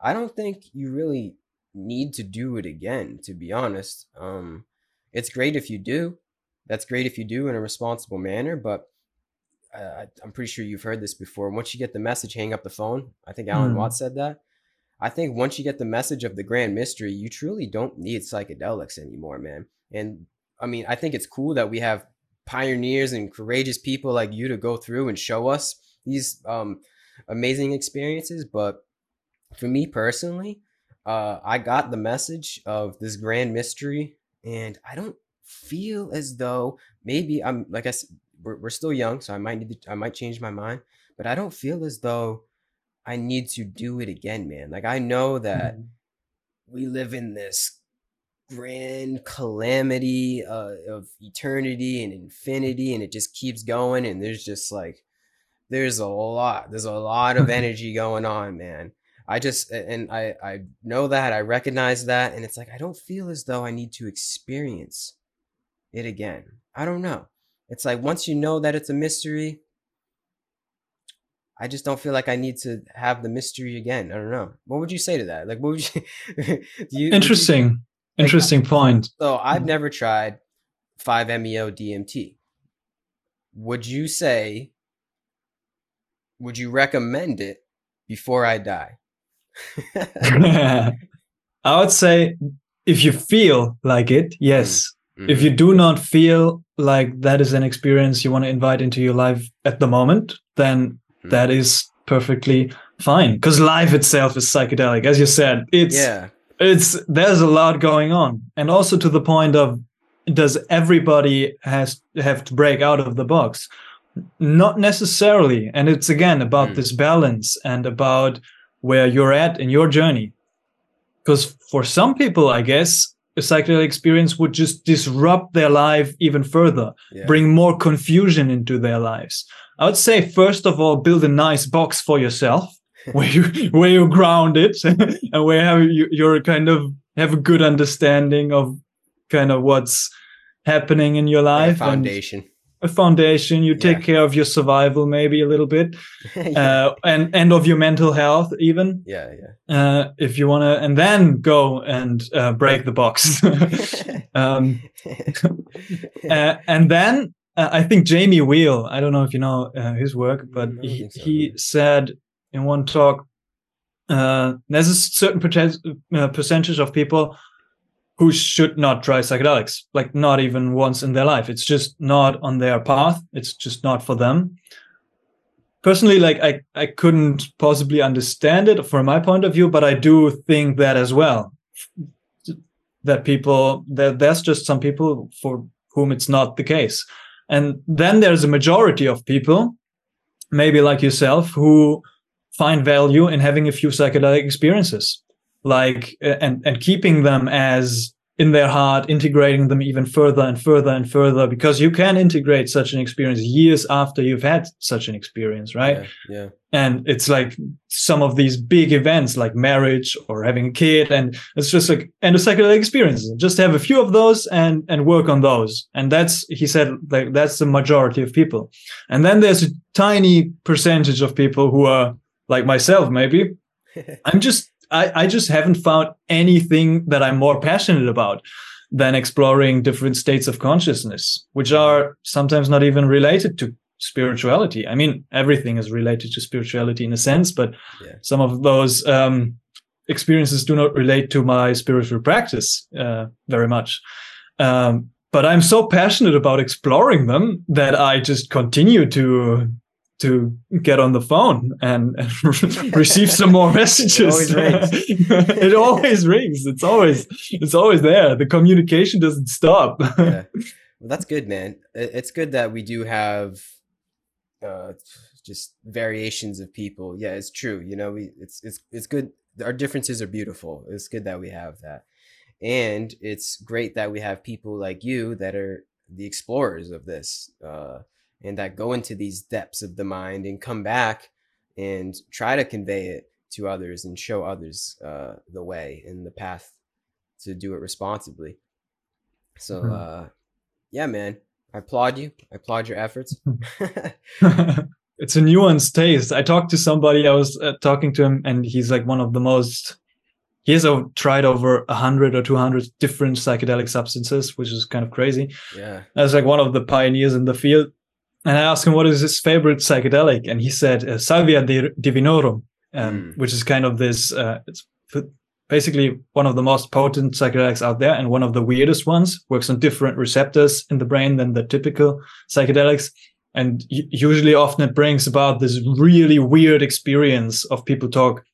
I don't think you really need to do it again, to be honest. Um, it's great if you do. That's great if you do in a responsible manner, but uh, I'm pretty sure you've heard this before. Once you get the message, hang up the phone. I think Alan mm. Watts said that. I think once you get the message of the grand mystery, you truly don't need psychedelics anymore, man. And I mean, I think it's cool that we have pioneers and courageous people like you to go through and show us these um, amazing experiences. But for me personally, uh, I got the message of this grand mystery, and I don't feel as though maybe I'm like I said, we're, we're still young, so I might need to, I might change my mind, but I don't feel as though I need to do it again, man. Like I know that mm-hmm. we live in this grand calamity uh, of eternity and infinity, and it just keeps going, and there's just like there's a lot, there's a lot of *laughs* energy going on, man. I just and I I know that I recognize that and it's like I don't feel as though I need to experience it again. I don't know. It's like once you know that it's a mystery, I just don't feel like I need to have the mystery again. I don't know. What would you say to that? Like what would you, *laughs* you Interesting. You, like, Interesting point. So I've never tried 5-MeO DMT. Would you say would you recommend it before I die? *laughs* I would say if you feel like it, yes. Mm-hmm. If you do not feel like that is an experience you want to invite into your life at the moment, then mm-hmm. that is perfectly fine. Because life itself is psychedelic. As you said, it's yeah. It's there's a lot going on. And also to the point of does everybody has have to break out of the box? Not necessarily. And it's again about mm. this balance and about where you're at in your journey. Because for some people, I guess, a psychedelic experience would just disrupt their life even further, yeah. bring more confusion into their lives. I would say, first of all, build a nice box for yourself where you *laughs* where you're grounded *laughs* and where have you, you're kind of have a good understanding of kind of what's happening in your life. Like foundation. a foundation. You take yeah. care of your survival, maybe a little bit, *laughs* yeah. uh, and and of your mental health, even. Yeah, yeah. Uh, if you want to, and then go and uh, break the box. um, uh, and then uh, I think Jamie Wheal. I don't know if you know uh, his work, but he, so. he said in one talk, uh, there's a certain uh, percentage of people who should not try psychedelics, like not even once in their life. It's just not on their path. It's just not for them. Personally, like I, I couldn't possibly understand it from my point of view, but I do think that as well. That people that there's just some people for whom it's not the case. And then there's a majority of people, maybe like yourself, who find value in having a few psychedelic experiences. Like uh, and and keeping them as in their heart integrating them even further and further and further because you can integrate such an experience years after you've had such an experience right? Yeah, yeah. and it's like some of these big events like marriage or having a kid and it's just like and a psychedelic experience. Just have a few of those and and work on those. And that's he said like that's the majority of people. And then there's a tiny percentage of people who are like myself maybe *laughs* i'm just I, I just haven't found anything that I'm more passionate about than exploring different states of consciousness, which are sometimes not even related to spirituality. I mean, everything is related to spirituality in a sense, but yeah. some of those um, experiences do not relate to my spiritual practice uh, very much. Um, but I'm so passionate about exploring them that I just continue to to get on the phone and, and *laughs* receive some more *laughs* messages. It always, *laughs* it always rings. It's always it's always there. The communication doesn't stop. yeah. Well, that's good, man. It's good that we do have uh, just variations of people. Yeah, it's true. You know, we it's it's it's good. Our differences are beautiful. It's good that we have that, and it's great that we have people like you that are the explorers of this. Uh, and that go into these depths of the mind and come back and try to convey it to others and show others uh, the way and the path to do it responsibly. So, mm-hmm. uh, yeah, man, I applaud you. I applaud your efforts. *laughs* *laughs* it's a nuanced taste. I talked to somebody, I was uh, talking to him, and he's like one of the most, he has uh, tried over a hundred or 200 different psychedelic substances, which is kind of crazy. Yeah. As like one of the pioneers in the field and I asked him what is his favorite psychedelic, and he said uh, Salvia divinorum, um, mm. which is kind of this. Uh, it's basically one of the most potent psychedelics out there, and one of the weirdest ones. Works on different receptors in the brain than the typical psychedelics, and usually, often it brings about this really weird experience of people talk,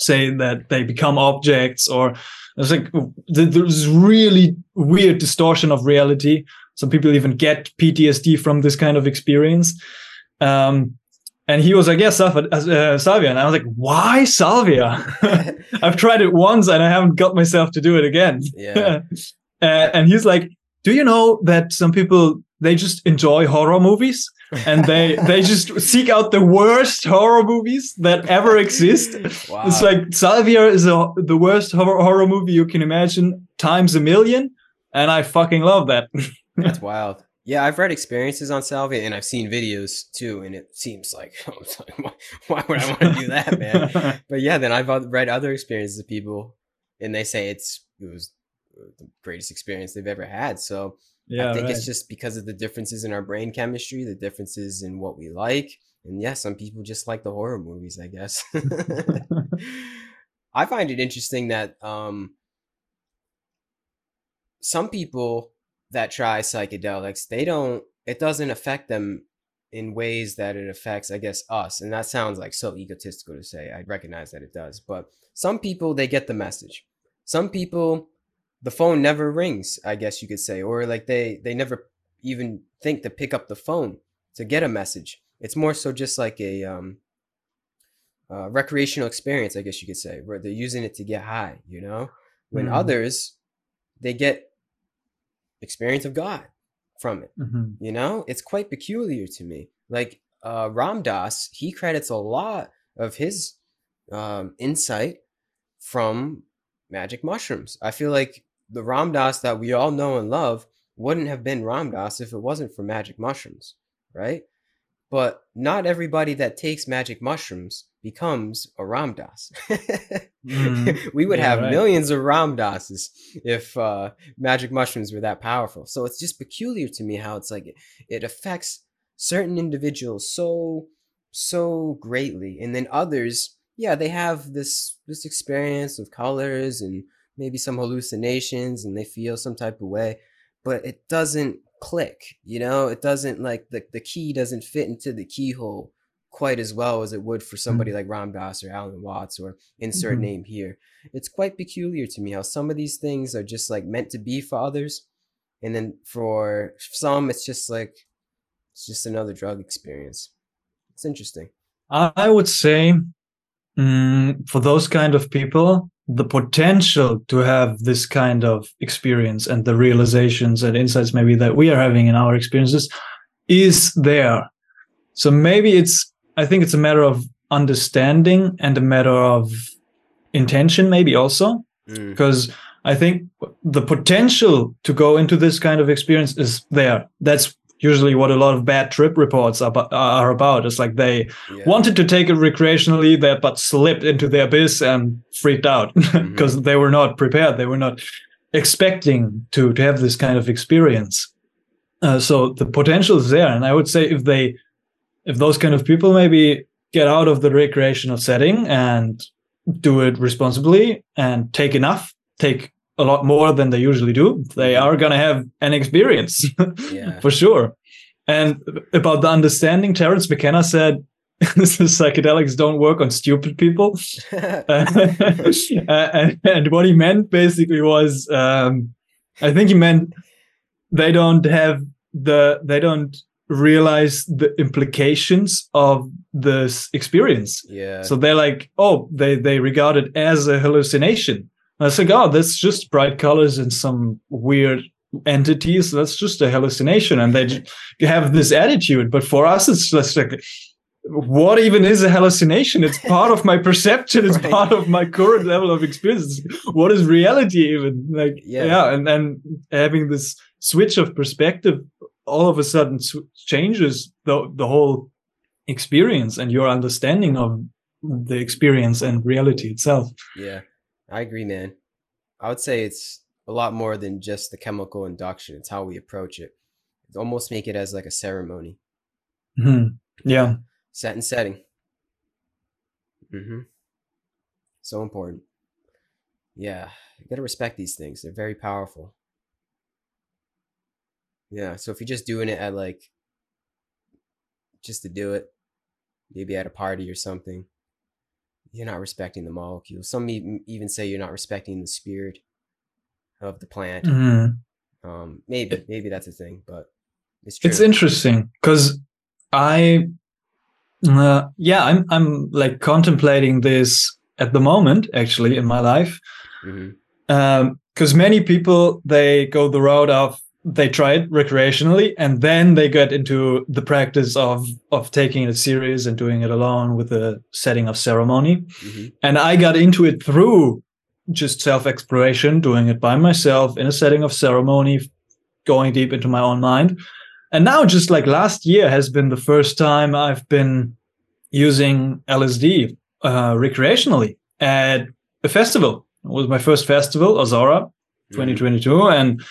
say that they become objects, or there's like there's really weird distortion of reality some people even get PTSD from this kind of experience. Um, and he was like, "Yeah, uh, salvia," and I was like, "Why salvia?" *laughs* *laughs* I've tried it once and I haven't got myself to do it again. Yeah. *laughs* uh, and he's like, "Do you know that some people they just enjoy horror movies and they they just seek out the worst horror movies that ever exist. Wow. It's like Salvia is a, the worst horror, horror movie you can imagine times a million, and I fucking love that. That's wild. Yeah, I've read experiences on Salvia and I've seen videos too, and it seems like, *laughs* why would I want to do that, man? *laughs* but yeah, then I've read other experiences of people, and they say it's it was the greatest experience they've ever had. So yeah, I think right. it's just because of the differences in our brain chemistry, the differences in what we like, and yeah, some people just like the horror movies, I guess. *laughs* I find it interesting that um, some people that try psychedelics, they don't, it doesn't affect them in ways that it affects, I guess, us. And that sounds like so egotistical to say. I recognize that it does. But some people, they get the message. Some people, the phone never rings, I guess you could say, or like they, they never even think to pick up the phone to get a message. It's more so just like a, um, uh, recreational experience, I guess you could say, where they're using it to get high, you know? When mm. others, they get experience of God from it. Mm-hmm. You know, it's quite peculiar to me. Like uh, Ram Dass, he credits a lot of his um, insight from magic mushrooms. I feel like the Ram Dass that we all know and love wouldn't have been Ram Dass if it wasn't for magic mushrooms, right? But not everybody that takes magic mushrooms becomes a Ram Dass. Mm, *laughs* we would yeah, have right. millions of Ram Dasses if uh, magic mushrooms were that powerful. So it's just peculiar to me how it's like it, it affects certain individuals so so greatly, and then others, yeah, they have this this experience of colors and maybe some hallucinations, and they feel some type of way, but it doesn't click you know it doesn't like the, the key doesn't fit into the keyhole quite as well as it would for somebody mm-hmm. like Ram Dass or Alan Watts or insert mm-hmm. name here. It's quite peculiar to me how some of these things are just like meant to be for others. And then for some, it's just like, it's just another drug experience. It's interesting. I would say mm, for those kind of people, the potential to have this kind of experience and the realizations and insights maybe that we are having in our experiences is there. So maybe it's I think it's a matter of understanding and a matter of intention, maybe also, mm. because I think the potential to go into this kind of experience is there. That's usually what a lot of bad trip reports are, are about. It's like they yeah. wanted to take it recreationally, there, but slipped into the abyss and freaked out because *laughs* mm-hmm. they were not prepared. They were not expecting to to have this kind of experience. Uh, so the potential is there, and I would say if they if those kind of people maybe get out of the recreational setting and do it responsibly and take enough, take a lot more than they usually do, they are going to have an experience *laughs* yeah. for sure. And about the understanding, Terence McKenna said, *laughs* psychedelics don't work on stupid people. uh, *laughs* and, and, what he meant basically was, um, I think he meant they don't have the, they don't realize the implications of this experience. Yeah. So they're like, oh, they they regard it as a hallucination. And I like, oh, that's just bright colors and some weird entities. That's just a hallucination, and they *laughs* have this attitude. But for us, it's just like. What even is a hallucination? It's part of my perception. It's *laughs* right. part of my current level of experience. What is reality even? Like, yeah, yeah and then having this switch of perspective all of a sudden changes the the whole experience and your understanding of the experience and reality itself. Yeah, I agree, man. I would say it's a lot more than just the chemical induction. It's how we approach it. Almost make it as like a ceremony. Mm-hmm. Yeah. Set and setting. Mm-hmm. So important. Yeah, you gotta respect these things. They're very powerful. Yeah. So if you're just doing it at like just to do it, maybe at a party or something, you're not respecting the molecule. Some even say you're not respecting the spirit of the plant. Mm-hmm. Um, maybe, maybe that's a thing, but it's true. It's interesting because I, uh, yeah, I'm I'm like contemplating this at the moment actually in my life, because mm-hmm. um, many people they go the route of they try it recreationally and then they get into the practice of of taking it serious and doing it alone with a setting of ceremony mm-hmm. and i got into it through just self exploration doing it by myself in a setting of ceremony going deep into my own mind and now just like last year has been the first time i've been using lsd uh, recreationally at a festival it was my first festival Ozora 2022 mm-hmm. and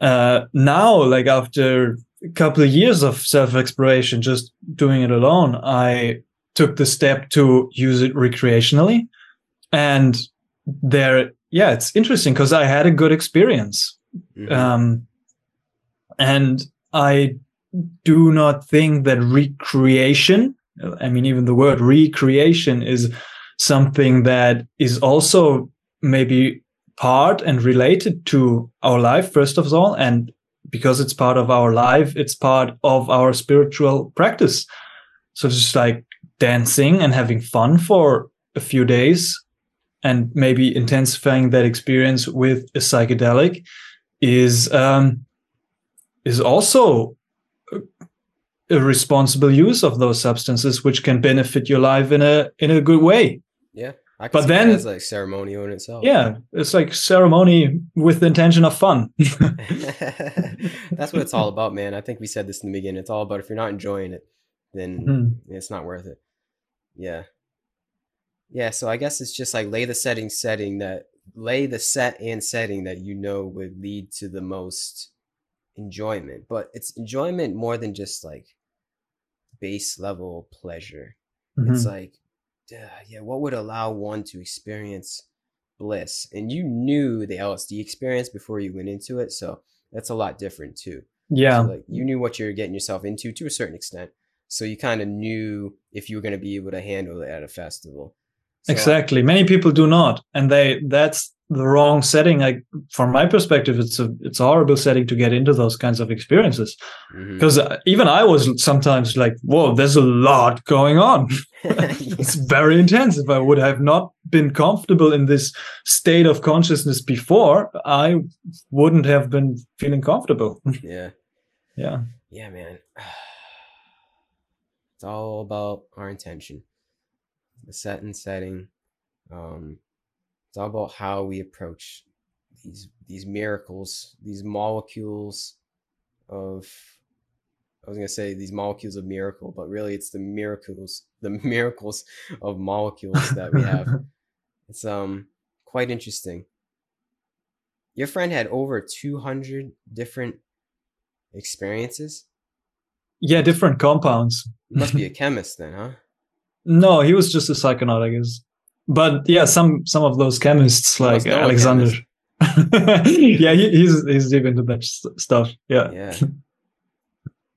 uh, now, like after a couple of years of self exploration, just doing it alone, I took the step to use it recreationally. And there, yeah, it's interesting because I had a good experience. Mm-hmm. Um, and I do not think that recreation, I mean, even the word recreation is something that is also maybe part and related to our life, first of all. And because it's part of our life, it's part of our spiritual practice. So just like dancing and having fun for a few days and maybe intensifying that experience with a psychedelic is um, is also a responsible use of those substances which can benefit your life in a in a good way Yeah. But then- it's like ceremonial in itself. Yeah, it's like ceremony with the intention of fun. *laughs* *laughs* That's what it's all about, man. I think we said this in the beginning. It's all about if you're not enjoying it, then Mhm. it's not worth it. Yeah. Yeah, so I guess it's just like lay the setting setting that lay the set and setting that you know would lead to the most enjoyment. But it's enjoyment more than just like base level pleasure. It's Mhm. like, yeah, yeah, what would allow one to experience bliss? And you knew the LSD experience before you went into it, so that's a lot different too. Yeah, So like you knew what you're getting yourself into to a certain extent. So you kind of knew if you were going to be able to handle it at a festival. So, exactly. Many people do not, and they that's the wrong setting. Like from my perspective, it's a it's a horrible setting to get into those kinds of experiences. Because even I was sometimes like, "Whoa, there's a lot going on." *laughs* *laughs* It's very intense. If I would have not been comfortable in this state of consciousness before, I wouldn't have been feeling comfortable. *laughs* yeah. yeah. Yeah, man. *sighs* It's all about our intention, the set and setting. Um, it's all about how we approach these these miracles, these molecules of. I was gonna say these molecules of miracle, but really it's the miracles, the *laughs* miracles of molecules that we have. *laughs* It's um quite interesting. Your friend had over two hundred different experiences. yeah, different compounds. You must be a *laughs* chemist then, huh? No, he was just a psychonaut, I guess. But yeah, some some of those chemists like a Alexander. *laughs* yeah, he, he's he's deep into that stuff. Yeah. Yeah. *laughs*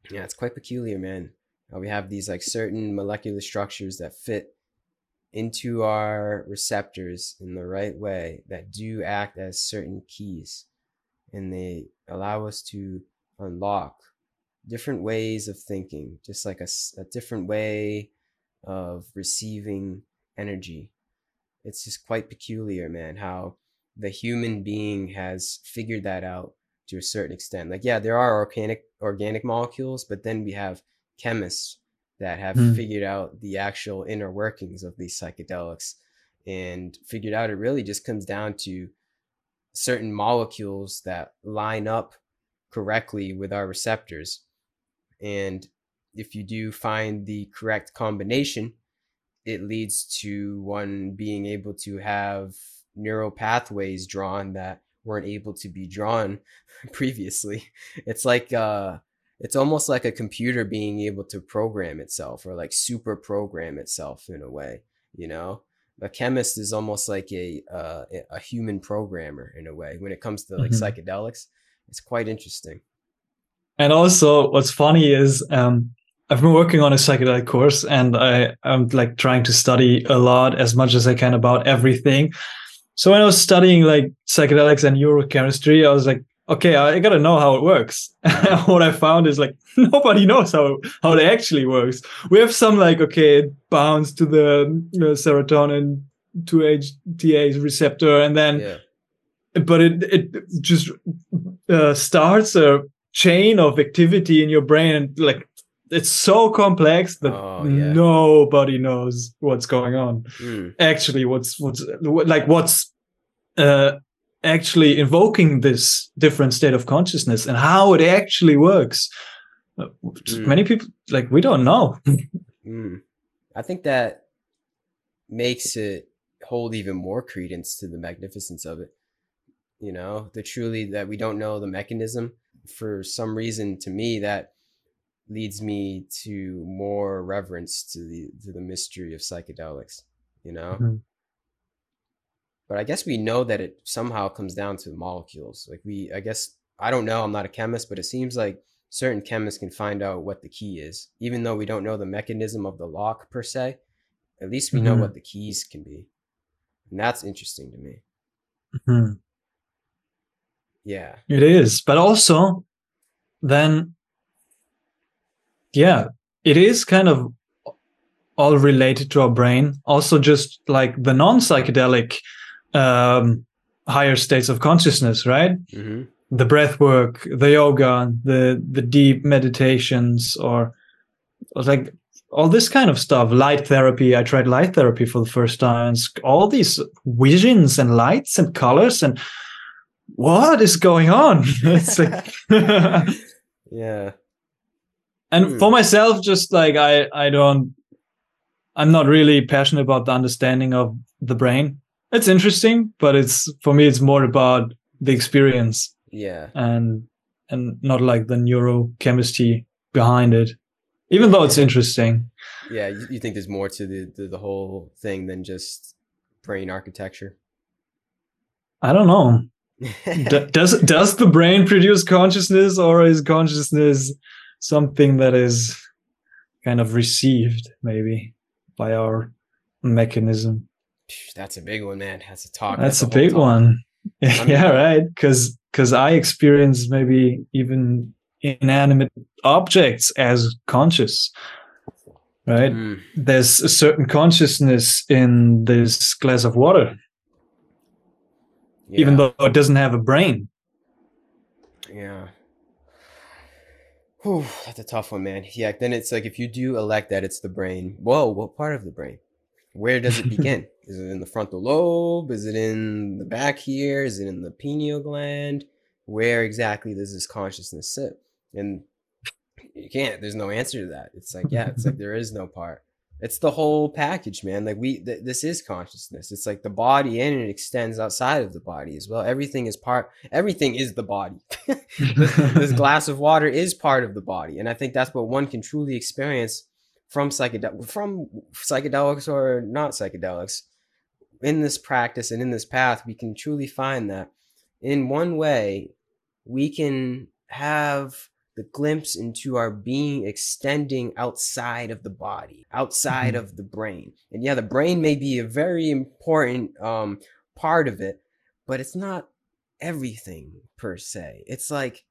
Yeah, it's quite peculiar, man. Uh, we have these like certain molecular structures that fit into our receptors in the right way that do act as certain keys and they allow us to unlock different ways of thinking, just like a different way of receiving energy. It's just quite peculiar, man, how the human being has figured that out to a certain extent. Like, yeah, there are organic organic molecules, but then we have chemists that have Hmm. figured out the actual inner workings of these psychedelics and figured out it really just comes down to certain molecules that line up correctly with our receptors. And if you do find the correct combination, it leads to one being able to have neural pathways drawn that weren't able to be drawn *laughs* previously. It's like uh it's almost like a computer being able to program itself or like super program itself in a way, you know? A chemist is almost like a uh, a human programmer in a way when it comes to like Mhm. psychedelics. It's quite interesting. And also, what's funny is um, I've been working on a psychedelic course, and I am like trying to study a lot as much as I can about everything. So when I was studying like psychedelics and neurochemistry, I was like, okay, I gotta know how it works. *laughs* what I found is like *laughs* nobody knows how how it actually works. We have some like okay, it bounds to the uh, serotonin 2-HTA receptor, and then Yeah. but it it just uh, starts a chain of activity in your brain and like it's so complex that Oh, yeah. nobody knows what's going on Mm. actually what's what's like what's uh actually invoking this different state of consciousness and how it actually works Mm. many people like we don't know Mm. I think that makes it hold even more credence to the magnificence of it. You know, the truly that we don't know the mechanism for some reason to me that leads me to more reverence to the to the mystery of psychedelics, you know? Mhm. But I guess we know that it somehow comes down to molecules. Like we I guess I don't know, I'm not a chemist, but it seems like certain chemists can find out what the key is. Even though we don't know the mechanism of the lock per se, at least we know Mhm. what the keys can be. And that's interesting to me. Mhm. Yeah. It is, but also then, yeah, it is kind of all related to our brain. Also, just like the non psychedelic um, higher states of consciousness, right? hmm The breath work, the yoga, the the deep meditations, or or like all this kind of stuff. Light therapy. I tried light therapy for the first time. all these visions and lights and colors and what is going on? *laughs* it's like *laughs* yeah. And hmm. for myself, just like I, I don't, I'm not really passionate about the understanding of the brain. It's interesting, but it's for me, it's more about the experience. Yeah. And and not like the neurochemistry behind it, even though it's interesting. Yeah, you, you think there's more to the, the the whole thing than just brain architecture? I don't know. *laughs* does does the brain produce consciousness, or is consciousness something that is kind of received maybe by our mechanism? That's a big one, man. That's a talk. That's, That's a big talk. one. *laughs* I mean, yeah, right. Because because I experience maybe even inanimate objects as conscious. Right? Mm. There's a certain consciousness in this glass of water yeah. even though it doesn't have a brain. Yeah. Whew, that's a tough one, man. Yeah, then it's like if you do elect that it's the brain, whoa, what part of the brain? Where does it *laughs* begin? Is it in the frontal lobe? Is it in the back here? Is it in the pineal gland? Where exactly does this consciousness sit? And you can't, there's no answer to that. It's like, yeah, it's like there is no part. It's the whole package, man. Like we, th- this is consciousness. It's like the body, and it extends outside of the body as well. Everything is part. Everything is the body. *laughs* this, this, *laughs* glass of water is part of the body, and I think that's what one can truly experience from psychedel from psychedelics or not psychedelics. In this practice and in this path, we can truly find that in one way we can have the glimpse into our being extending outside of the body, outside mm-hmm. of the brain. And yeah, the brain may be a very important um, part of it, but it's not everything per se. It's like,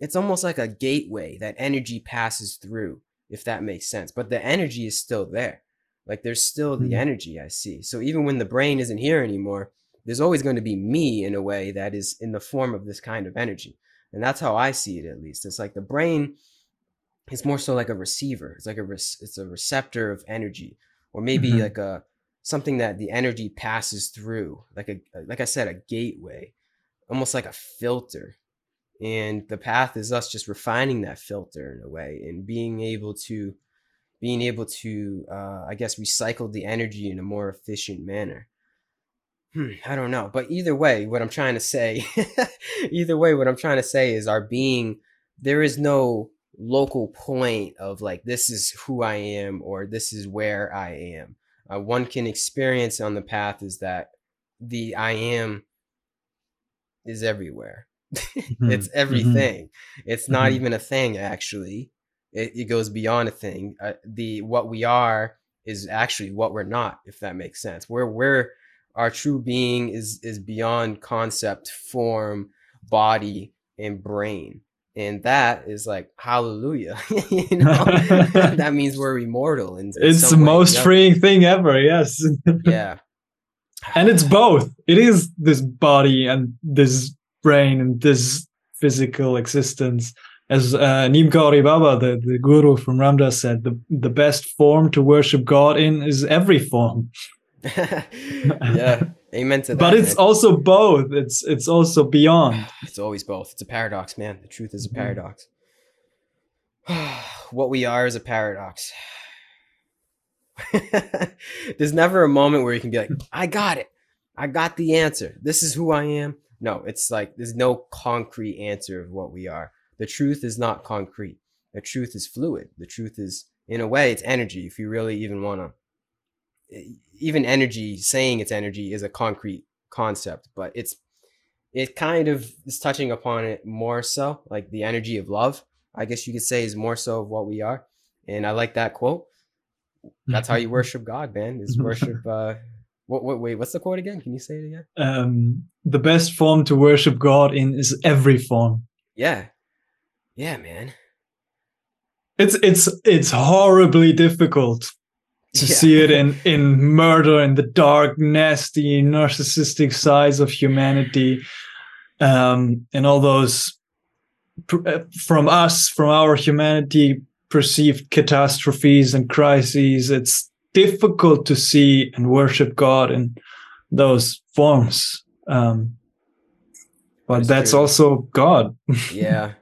it's almost like a gateway that energy passes through, if that makes sense. But the energy is still there. Like there's still the mm-hmm. energy I see. So even when the brain isn't here anymore, there's always going to be me in a way that is in the form of this kind of energy. And that's how I see it, at least. It's like the brain is more so like a receiver. It's like a it's a receptor of energy, or maybe mm-hmm. like a something that the energy passes through, like a like I said, a gateway, almost like a filter. And the path is us just refining that filter in a way and being able to being able to uh, I guess recycle the energy in a more efficient manner. Hmm, I don't know. But either way, what I'm trying to say, *laughs* either way, what I'm trying to say is our being, there is no local point of like, this is who I am or this is where I am. Uh, one can experience on the path is that the I am is everywhere. *laughs* mm-hmm. It's mm-hmm. everything. Mm-hmm. It's not mm-hmm. even a thing, actually. It, it goes beyond a thing. Uh, the what we are is actually what we're not, if that makes sense. We're we're our true being is is beyond concept, form, body, and brain. And that is like hallelujah. *laughs* you know, *laughs* that means we're immortal. And it's the most freeing thing ever. Yes. *laughs* yeah. And it's both. It is this body and this brain and this physical existence. As uh, Neem Baba, the, the guru from Ram Dass, said, the, the best form to worship God in is every form. *laughs* yeah, amen to that. But it's man. also both. It's it's also beyond. *sighs* It's always both. It's a paradox, man. The truth is a mm-hmm. paradox. *sighs* what we are is a paradox. *laughs* There's never a moment where you can be like, I got it. I got the answer. This is who I am. No, it's like there's no concrete answer of what we are. The truth is not concrete. The truth is fluid. The truth is, in a way, it's energy. If you really even want to even energy saying it's energy is a concrete concept but it's it kind of is touching upon it more so like the energy of love i guess you could say is more so of what we are. And i like that quote. That's how you worship god man is worship uh what, what wait what's the quote again? Can you say it again? Um the best form to worship god in is every form. Yeah. Yeah man. It's it's it's horribly difficult *laughs* to yeah. see it in in murder and the dark nasty narcissistic sides of humanity um and all those uh, from us from our humanity perceived catastrophes and crises, it's difficult to see and worship God in those forms. Um, but that's, that's also God. *laughs* yeah.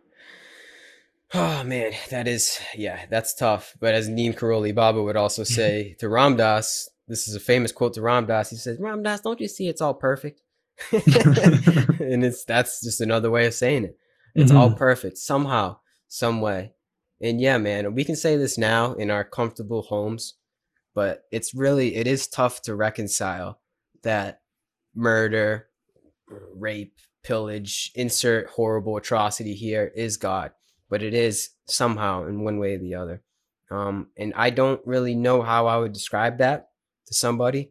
Oh man, that is yeah, that's tough. But as Neem Karoli Baba would also say to Ram Dass, this is a famous quote to Ram Dass. He says, "Ram Dass, don't you see it's all perfect?" *laughs* *laughs* and it's that's just another way of saying it. It's mm-hmm. all perfect somehow, some way. And yeah, man, we can say this now in our comfortable homes, but it's really it is tough to reconcile that murder, rape, pillage, insert horrible atrocity here is God, but it is somehow in one way or the other. Um, and I don't really know how I would describe that to somebody,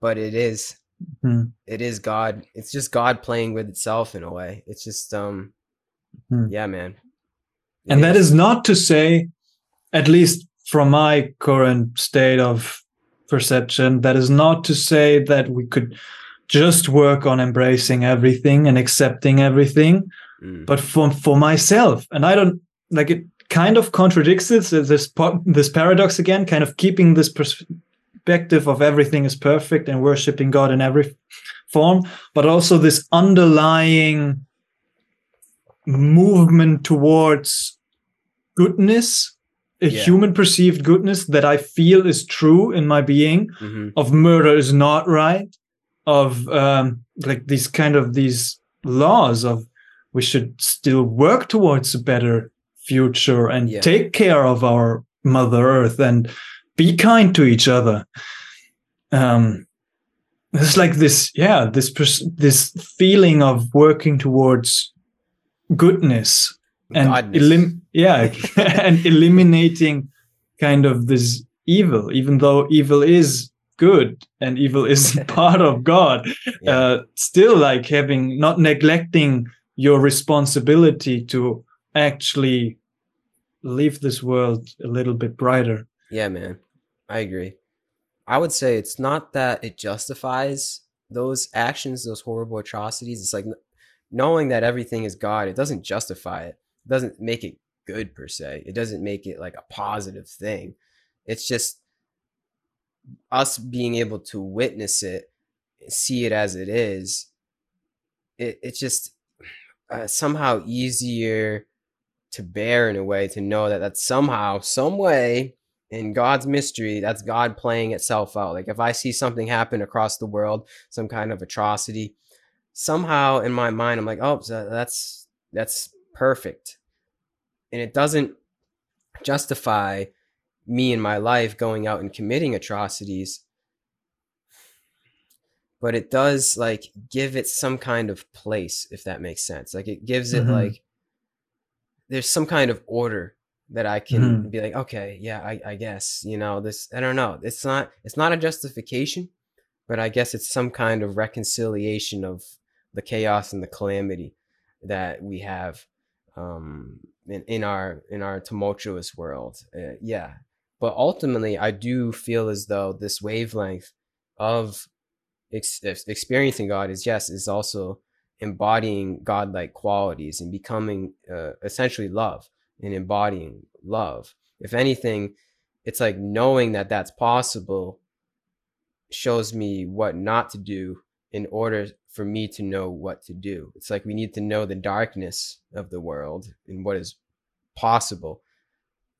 but it is, mm-hmm. it is God. It's just God playing with itself in a way. It's just, um, mm-hmm. yeah, man. It and is. that is not to say, at least from my current state of perception, that is not to say that we could just work on embracing everything and accepting everything. Mm. But for for myself, and I don't like it kind of contradicts this this this paradox again, kind of keeping this perspective of everything is perfect and worshiping God in every form, but also this underlying movement towards goodness a yeah. human perceived goodness that I feel is true in my being mm-hmm. of murder is not right of um, like these kind of these laws of we should still work towards a better future and yeah. take care of our mother earth and be kind to each other um it's like this yeah this this feeling of working towards goodness and elim- yeah *laughs* and eliminating kind of this evil even though evil is good and evil is *laughs* part of God. Yeah. Uh, still, like having not neglecting your responsibility to actually leave this world a little bit brighter. Yeah, man, I agree. I would say it's not that it justifies those actions, those horrible atrocities. It's like knowing that everything is God, it doesn't justify it. It doesn't make it good per se. It doesn't make it like a positive thing. It's just us being able to witness it, see it as it is, it, it's just uh, somehow easier to bear in a way to know that that's somehow, some way in God's mystery, that's God playing itself out. Like if I see something happen across the world, some kind of atrocity, somehow in my mind, I'm like, oh, that's that's perfect, and it doesn't justify me in my life going out and committing atrocities but it does like give it some kind of place if that makes sense like it gives it mm-hmm. like there's some kind of order that i can mm-hmm. be like okay yeah I, I guess you know this i don't know it's not it's not a justification but i guess it's some kind of reconciliation of the chaos and the calamity that we have um in, in our in our tumultuous world uh, yeah but ultimately, I do feel as though this wavelength of ex- experiencing God is yes, is also embodying godlike qualities and becoming uh, essentially love and embodying love. If anything, it's like knowing that that's possible shows me what not to do in order for me to know what to do. It's like we need to know the darkness of the world and what is possible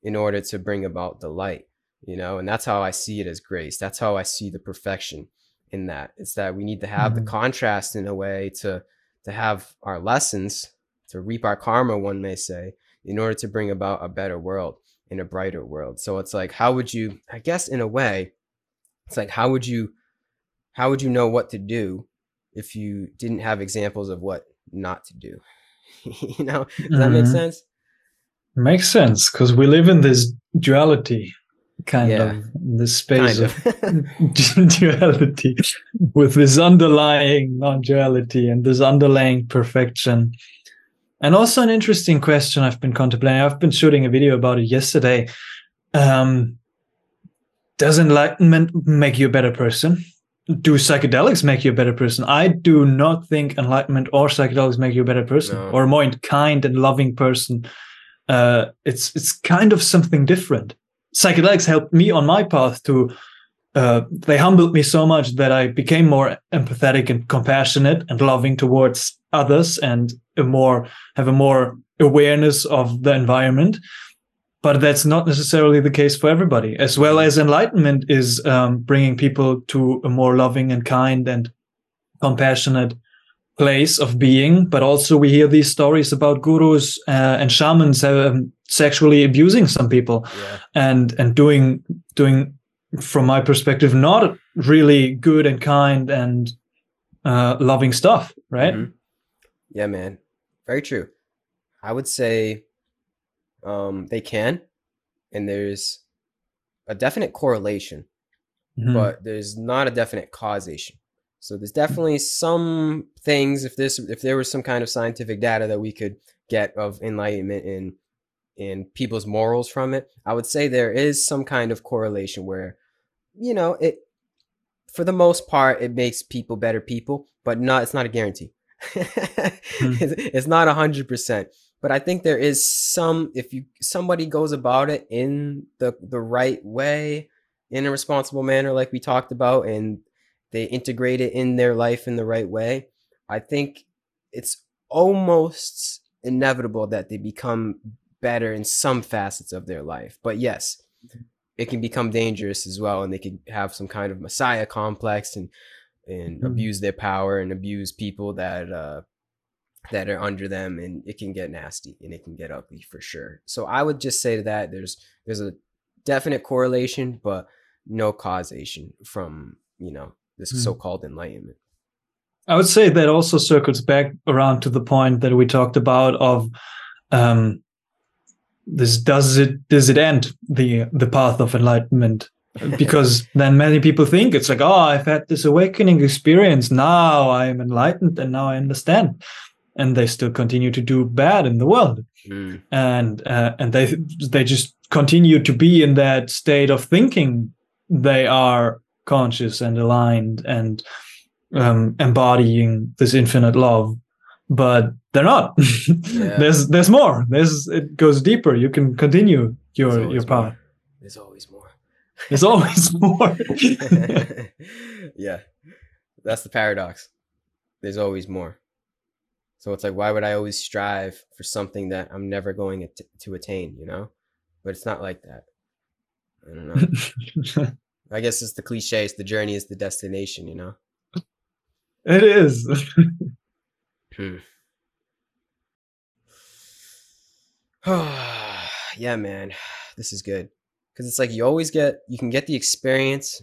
in order to bring about the light you know and that's how i see it as grace that's how i see the perfection in that it's that we need to have mm-hmm. the contrast in a way to to have our lessons to reap our karma one may say in order to bring about a better world in a brighter world so it's like how would you i guess in a way it's like how would you how would you know what to do if you didn't have examples of what not to do *laughs* you know does mm-hmm. that make mm-hmm. sense Makes sense because we live in this duality kind yeah. of the space kind of, of. *laughs* duality with this underlying non-duality and this underlying perfection. And also an interesting question i've been contemplating. I've been shooting a video about it yesterday. Um, does enlightenment make you a better person? Do psychedelics make you a better person? I do not think enlightenment or psychedelics make you a better person no. or a more kind and loving person. Uh, it's it's kind of something different. Psychedelics helped me on my path to. Uh, they humbled me so much that I became more empathetic and compassionate and loving towards others, and a more have a more awareness of the environment. But that's not necessarily the case for everybody. As well as enlightenment is um, bringing people to a more loving and kind and compassionate place of being, but also we hear these stories about gurus uh, and shamans um, sexually abusing some people yeah. and and doing doing from my perspective not really good and kind and uh, loving stuff, right? Mm-hmm. Yeah, man, very true. I would say um, they can, and there's a definite correlation, mm-hmm. but there's not a definite causation. So there's definitely some things if this if there was some kind of scientific data that we could get of enlightenment in in people's morals from it, I would say there is some kind of correlation where you know, it for the most part it makes people better people, but not it's not a guarantee. hmm. *laughs* it's not a hundred percent. But I think there is some if you somebody goes about it in the the right way, in a responsible manner, like we talked about, and they integrate it in their life in the right way, I think it's almost inevitable that they become better in some facets of their life. But yes, it can become dangerous as well, and they could have some kind of messiah complex and and mm-hmm. abuse their power and abuse people that uh, that are under them, and it can get nasty and it can get ugly for sure. So I would just say that there's there's a definite correlation, but no causation from you know this mm. so-called enlightenment. I would say that also circles back around to the point that we talked about of um, this does it does it end the the path of enlightenment? *laughs* Because then many people think it's like oh i've had this awakening experience. Now i am enlightened and now i understand. And they still continue to do bad in the world. Mm. and uh, and they they just continue to be in that state of thinking they are conscious and aligned and um, embodying this infinite love but they're not. *laughs* Yeah. there's there's more. There's it goes deeper. You can continue your your path more. there's always more. There's always *laughs* more. *laughs* Yeah. That's the paradox. There's always more. So it's like why would i always strive for something that i'm never going to attain you know? But it's not like that. I don't know I guess it's the cliche. It's the journey is the destination. You know. It is. hmm. *sighs* yeah, man, this is good because it's like you always get you can get the experience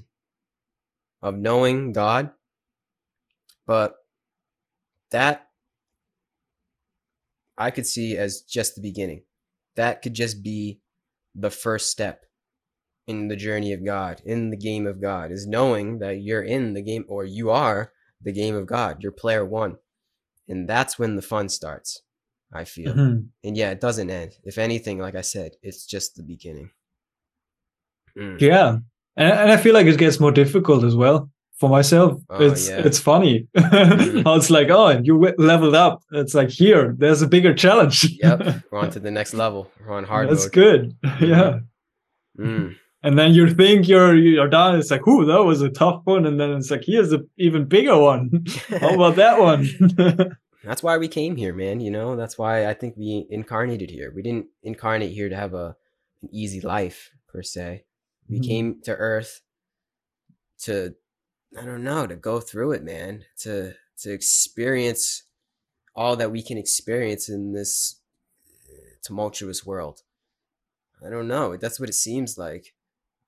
of knowing God, but that I could see as just the beginning. That could just be the first step in the journey of God, in the game of God, is knowing that you're in the game or you are the game of God. You're player one. And that's when the fun starts, I feel. Mm-hmm. And yeah, it doesn't end. If anything, like I said, it's just the beginning. Mm. Yeah. And, and I feel like it gets more difficult as well for myself. Oh, it's yeah. it's funny. *laughs* Mm-hmm. it's like, oh, you leveled up. It's like here, there's a bigger challenge. yep, we're on *laughs* to the next level. We're on hard. That's mode. good. *laughs* Mm-hmm. Yeah. Mm and then you think you're you're done. It's like, ooh, that was a tough one, and then it's like, here's an even bigger one. *laughs* How about that one? *laughs* that's why we came here, man. You know, that's why I think we incarnated here. We didn't incarnate here to have a an easy life per se. We mm-hmm. came to Earth to I don't know to go through it, man. To to experience all that we can experience in this tumultuous world. I don't know. That's what it seems like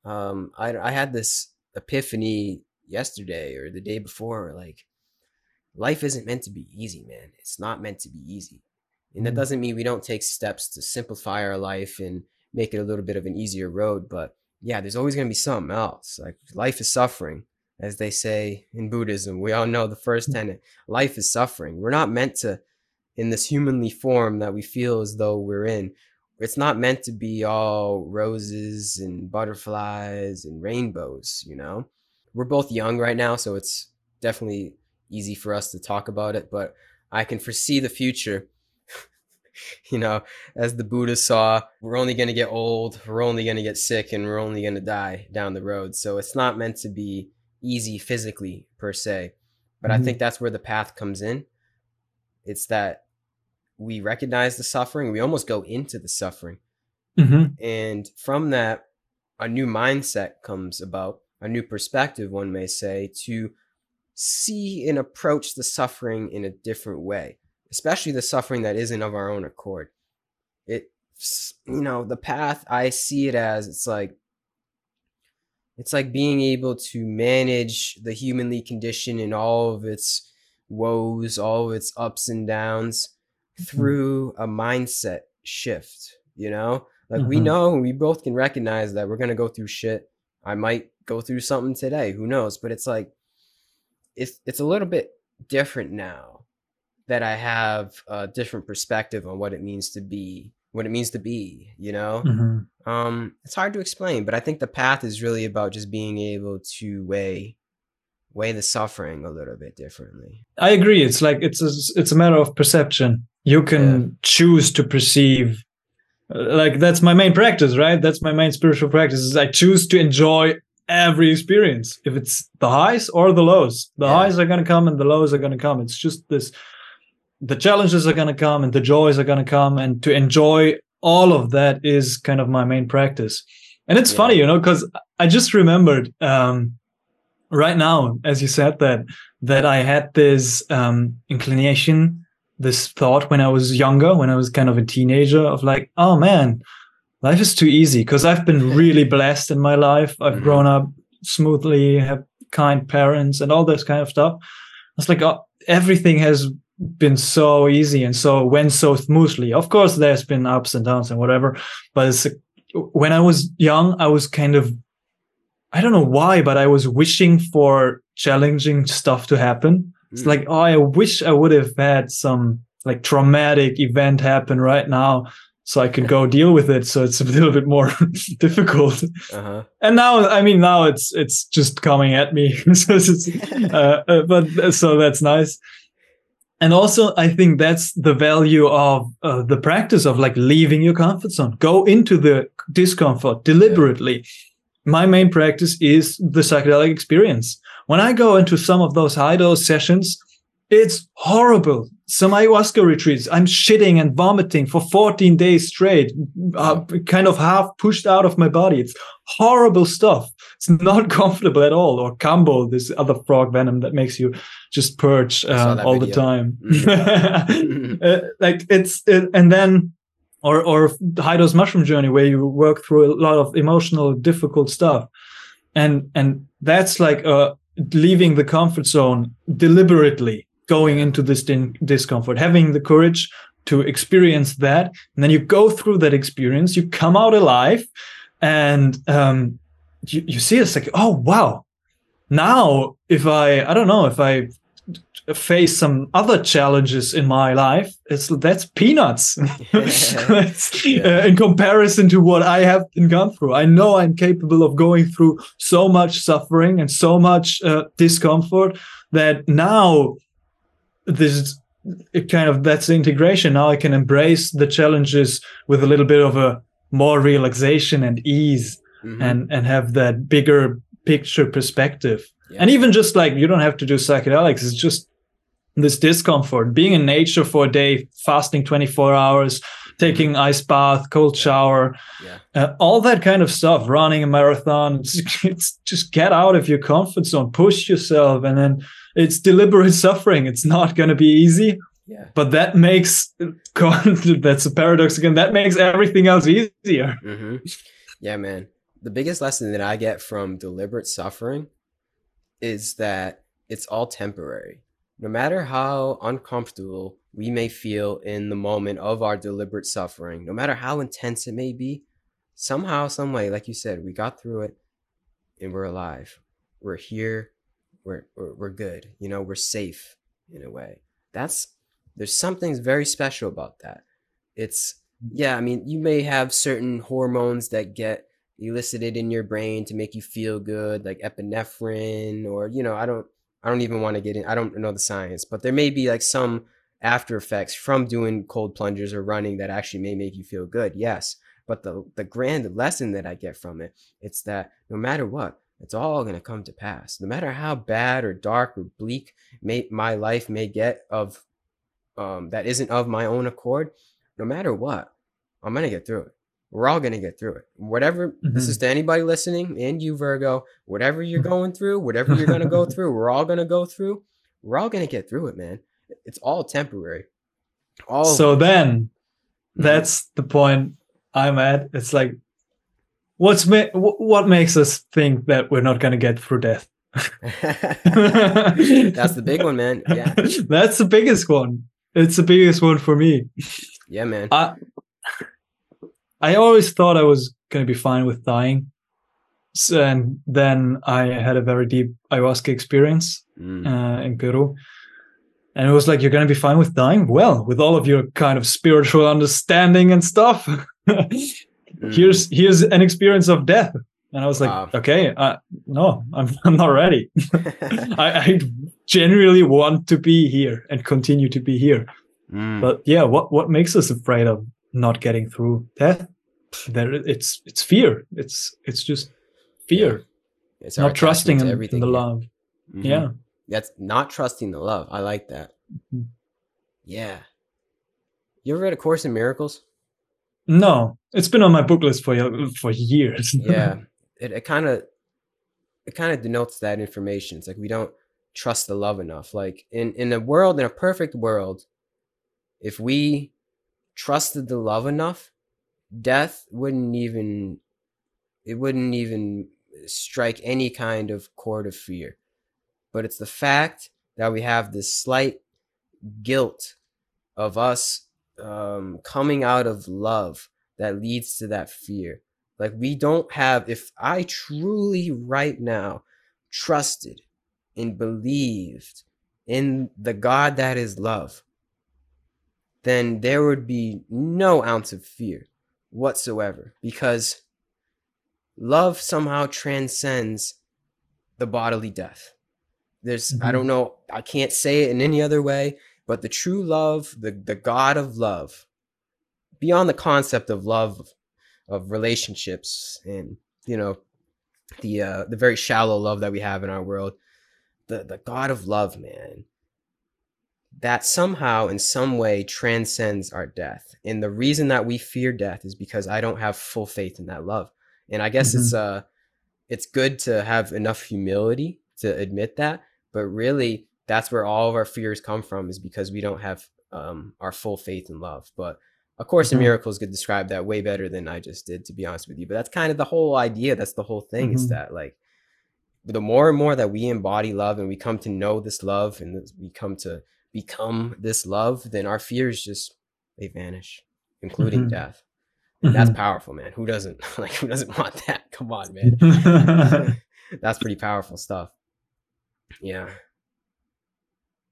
um, I I had this epiphany yesterday or the day before. Like, life isn't meant to be easy, man. It's not meant to be easy, and that mm. doesn't mean we don't take steps to simplify our life and make it a little bit of an easier road. But yeah, there's always going to be something else. Like life is suffering, as they say in Buddhism. We all know the first mm. tenet: life is suffering. We're not meant to, in this humanly form that we feel as though we're in it's not meant to be all roses and butterflies and rainbows, you know? We're both young right now, so it's definitely easy for us to talk about it, but I can foresee the future *laughs* you know, as the Buddha saw, we're only going to get old, we're only going to get sick, and we're only going to die down the road. So it's not meant to be easy physically per se. But mm-hmm. I think that's where the path comes in. It's that we recognize the suffering, we almost go into the suffering. Mm-hmm. And from that, a new mindset comes about, a new perspective, one may say, to see and approach the suffering in a different way, especially the suffering that isn't of our own accord. It, you know, the path I see it as it's like, it's like being able to manage the humanly condition in all of its woes, all of its ups and downs. Through a mindset shift, you know? Like mm-hmm. we know, we both can recognize that we're going to go through shit. I might go through something today, who knows, but it's like it's it's a little bit different now that I have a different perspective on what it means to be what it means to be, you know? Mm-hmm. Um it's hard to explain, but I think the path is really about just being able to weigh weigh the suffering a little bit differently. I agree. It's like it's a, it's a matter of perception. You can yeah. choose to perceive like that's my main practice right that's my main spiritual practice is i choose to enjoy every experience if it's the highs or the lows the yeah. highs are going to come and the lows are going to come it's just this the challenges are going to come and the joys are going to come and to enjoy all of that is kind of my main practice and it's yeah. funny you know because i just remembered um, right now as you said that that i had this um, inclination this thought when I was younger, when I was kind of a teenager, of like, oh man, life is too easy because I've been *laughs* really blessed in my life. I've mm-hmm. grown up smoothly, have kind parents, and all this kind of stuff. It's like oh, everything has been so easy and so went so smoothly. Of course, there's been ups and downs and whatever, but it's when I was young, I was kind of I don't know why, but I was wishing for challenging stuff to happen. It's mm. like, oh, I wish I would have had some like traumatic event happen right now so I could go *laughs* deal with it. So it's a little bit more *laughs* difficult. Uh-huh. And now, I mean, now it's it's just coming at me. *laughs* so uh, uh, but so that's nice. And also, I think that's the value of uh, the practice of like leaving your comfort zone. Go into the discomfort deliberately. Yeah. My main practice is the psychedelic experience. When I go into some of those high dose sessions, it's horrible. Some ayahuasca retreats, I'm shitting and vomiting for 14 days straight, uh, kind of half pushed out of my body. It's horrible stuff. It's not *laughs* comfortable at all. Or Kambo, this other frog venom that makes you just purge uh, all video. the time. Mm-hmm. *laughs* uh, like it's, it, and then, or, or high dose mushroom journey where you work through a lot of emotional, difficult stuff. And, and that's like a, leaving the comfort zone deliberately going into this discomfort having the courage to experience that. And then you go through that experience you come out alive and um, you, you see it's like oh wow. Now if i i don't know if i face some other challenges in my life it's that's peanuts *laughs* *laughs* that's, yeah. uh, in comparison to what i have been gone through i know i'm capable of going through so much suffering and so much uh, discomfort that now this kind of that's the integration now i can embrace the challenges with a little bit of a more relaxation and ease mm-hmm. and and have that bigger picture perspective yeah. and even just like you don't have to do psychedelics it's just this discomfort being in nature for a day fasting 24 hours taking ice bath cold shower yeah. uh, all that kind of stuff running a marathon *laughs* it's, it's, just get out of your comfort zone push yourself and then it's deliberate *laughs* suffering it's not going to be easy yeah. but that makes *laughs* that's a paradox again that makes everything else easier mm-hmm. yeah man the biggest lesson that i get from deliberate suffering is that it's all temporary no matter how uncomfortable we may feel in the moment of our deliberate suffering, no matter how intense it may be, somehow, some way, like you said, we got through it and we're alive. We're here. We're, we're, we're good. You know, we're safe in a way. That's, there's something very special about that. It's, yeah, I mean, you may have certain hormones that get elicited in your brain to make you feel good, like epinephrine, or, you know, I don't, I don't even want to get in. I don't know the science, but there may be like some after effects from doing cold plungers or running that actually may make you feel good. Yes. But the, the grand lesson that I get from it, it's that no matter what, it's all going to come to pass. No matter how bad or dark or bleak may, my life may get of um, that isn't of my own accord, no matter what, I'm going to get through it. We're all going to get through it. Whatever, mm-hmm. this is to anybody listening and you, Vergo, whatever you're *laughs* going through, whatever you're going to go through, we're all going to go through. We're all going to get through it, man. It's all temporary. All so then, mm-hmm. that's the point I'm at. It's like, what's ma- what makes us think that we're not going to get through death? *laughs* that's the big one, man. Yeah, *laughs* that's the biggest one. It's the biggest one for me. Yeah, man. I I always thought I was going to be fine with dying. So, and then I had a very deep ayahuasca experience mm. uh, in Peru. And it was like, you're going to be fine with dying? Well, with all of your kind of spiritual understanding and stuff, *laughs* mm. here's here's an experience of death. And I was like, wow. okay, uh, no, I'm, *laughs* I'm not ready. *laughs* I, I genuinely want to be here and continue to be here. Mm. But yeah, what what makes us afraid of not getting through death? There, it's it's fear. It's it's just fear. Yeah. It's not trusting in, everything, in the love. Mm-hmm. Yeah, that's not trusting the love. I like that. Mm-hmm. Yeah. You ever read A Course in Miracles? No, it's been on my book list for for years. *laughs* yeah, it kind of it kind of denotes that information. It's like we don't trust the love enough. Like in in a world, in a perfect world, if we trusted the love enough, death wouldn't even it wouldn't even strike any kind of chord of fear. But it's the fact that we have this slight guilt of us um, coming out of love that leads to that fear. Like we don't have, if I truly right now trusted and believed in the God that is love, then there would be no ounce of fear whatsoever because love somehow transcends the bodily death. There's, mm-hmm. I don't know, I can't say it in any other way, but the true love, the, the God of love, beyond the concept of love of relationships and you know the uh the very shallow love that we have in our world the the god of love man that somehow in some way transcends our death and the reason that we fear death is because i don't have full faith in that love and i guess mm-hmm. it's uh it's good to have enough humility to admit that but really that's where all of our fears come from is because we don't have um our full faith in love but a Course in mm-hmm. Miracles could describe that way better than I just did, to be honest with you. But that's kind of the whole idea. That's the whole thing mm-hmm. is that like the more and more that we embody love and we come to know this love and we come to become this love, then our fears just they vanish, including mm-hmm. death. And that's mm-hmm. powerful, man. Who doesn't *laughs* like who doesn't want that? *laughs* Come on, man. *laughs* that's pretty powerful stuff. Yeah.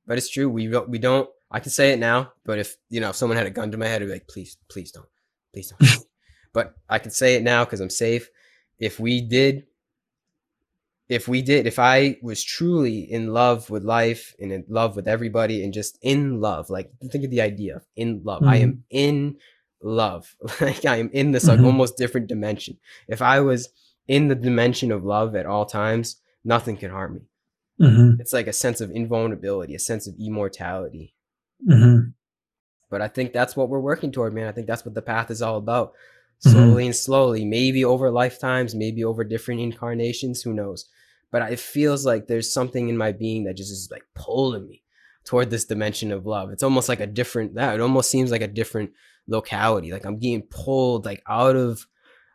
But it's true. We don't we don't I can say it now, but if you know if someone had a gun to my head, I'd be like, please, please don't, please don't. but I can say it now because I'm safe. If we did, if we did, if I was truly in love with life and in love with everybody and just in love, like think of the idea of in love. Mm-hmm. I am mm-hmm. in love. *laughs* like I am in this like mm-hmm. almost different dimension. If I was in the dimension of love at all times, nothing can harm me. Mm-hmm. It's like a sense of invulnerability, a sense of immortality. Mm-hmm. But I think that's what we're working toward, man. I think that's what the path is all about. Mm-hmm. Slowly mm-hmm. and slowly, maybe over lifetimes, maybe over different incarnations, who knows? But it feels like there's something in my being that just is like pulling me toward this dimension of love. It's almost like a different that it almost seems like a different locality. Like I'm getting pulled like out of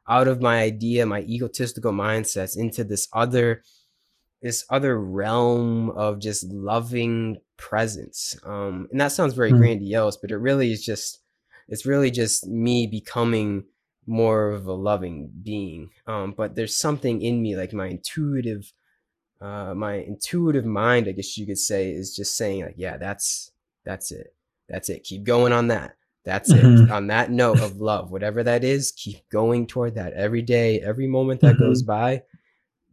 out of my idea, my egotistical mindsets into this other this other realm of just loving presence. Um, and that sounds very mm. grandiose, but it really is just it's really just me becoming more of a loving being. Um, but there's something in me, like my intuitive, uh, my intuitive mind, I guess you could say, is just saying like, yeah, that's that's it, that's it. Keep going on that. That's mm-hmm. it. On that note of love, whatever that is, keep going toward that every day, every moment that mm-hmm. goes by.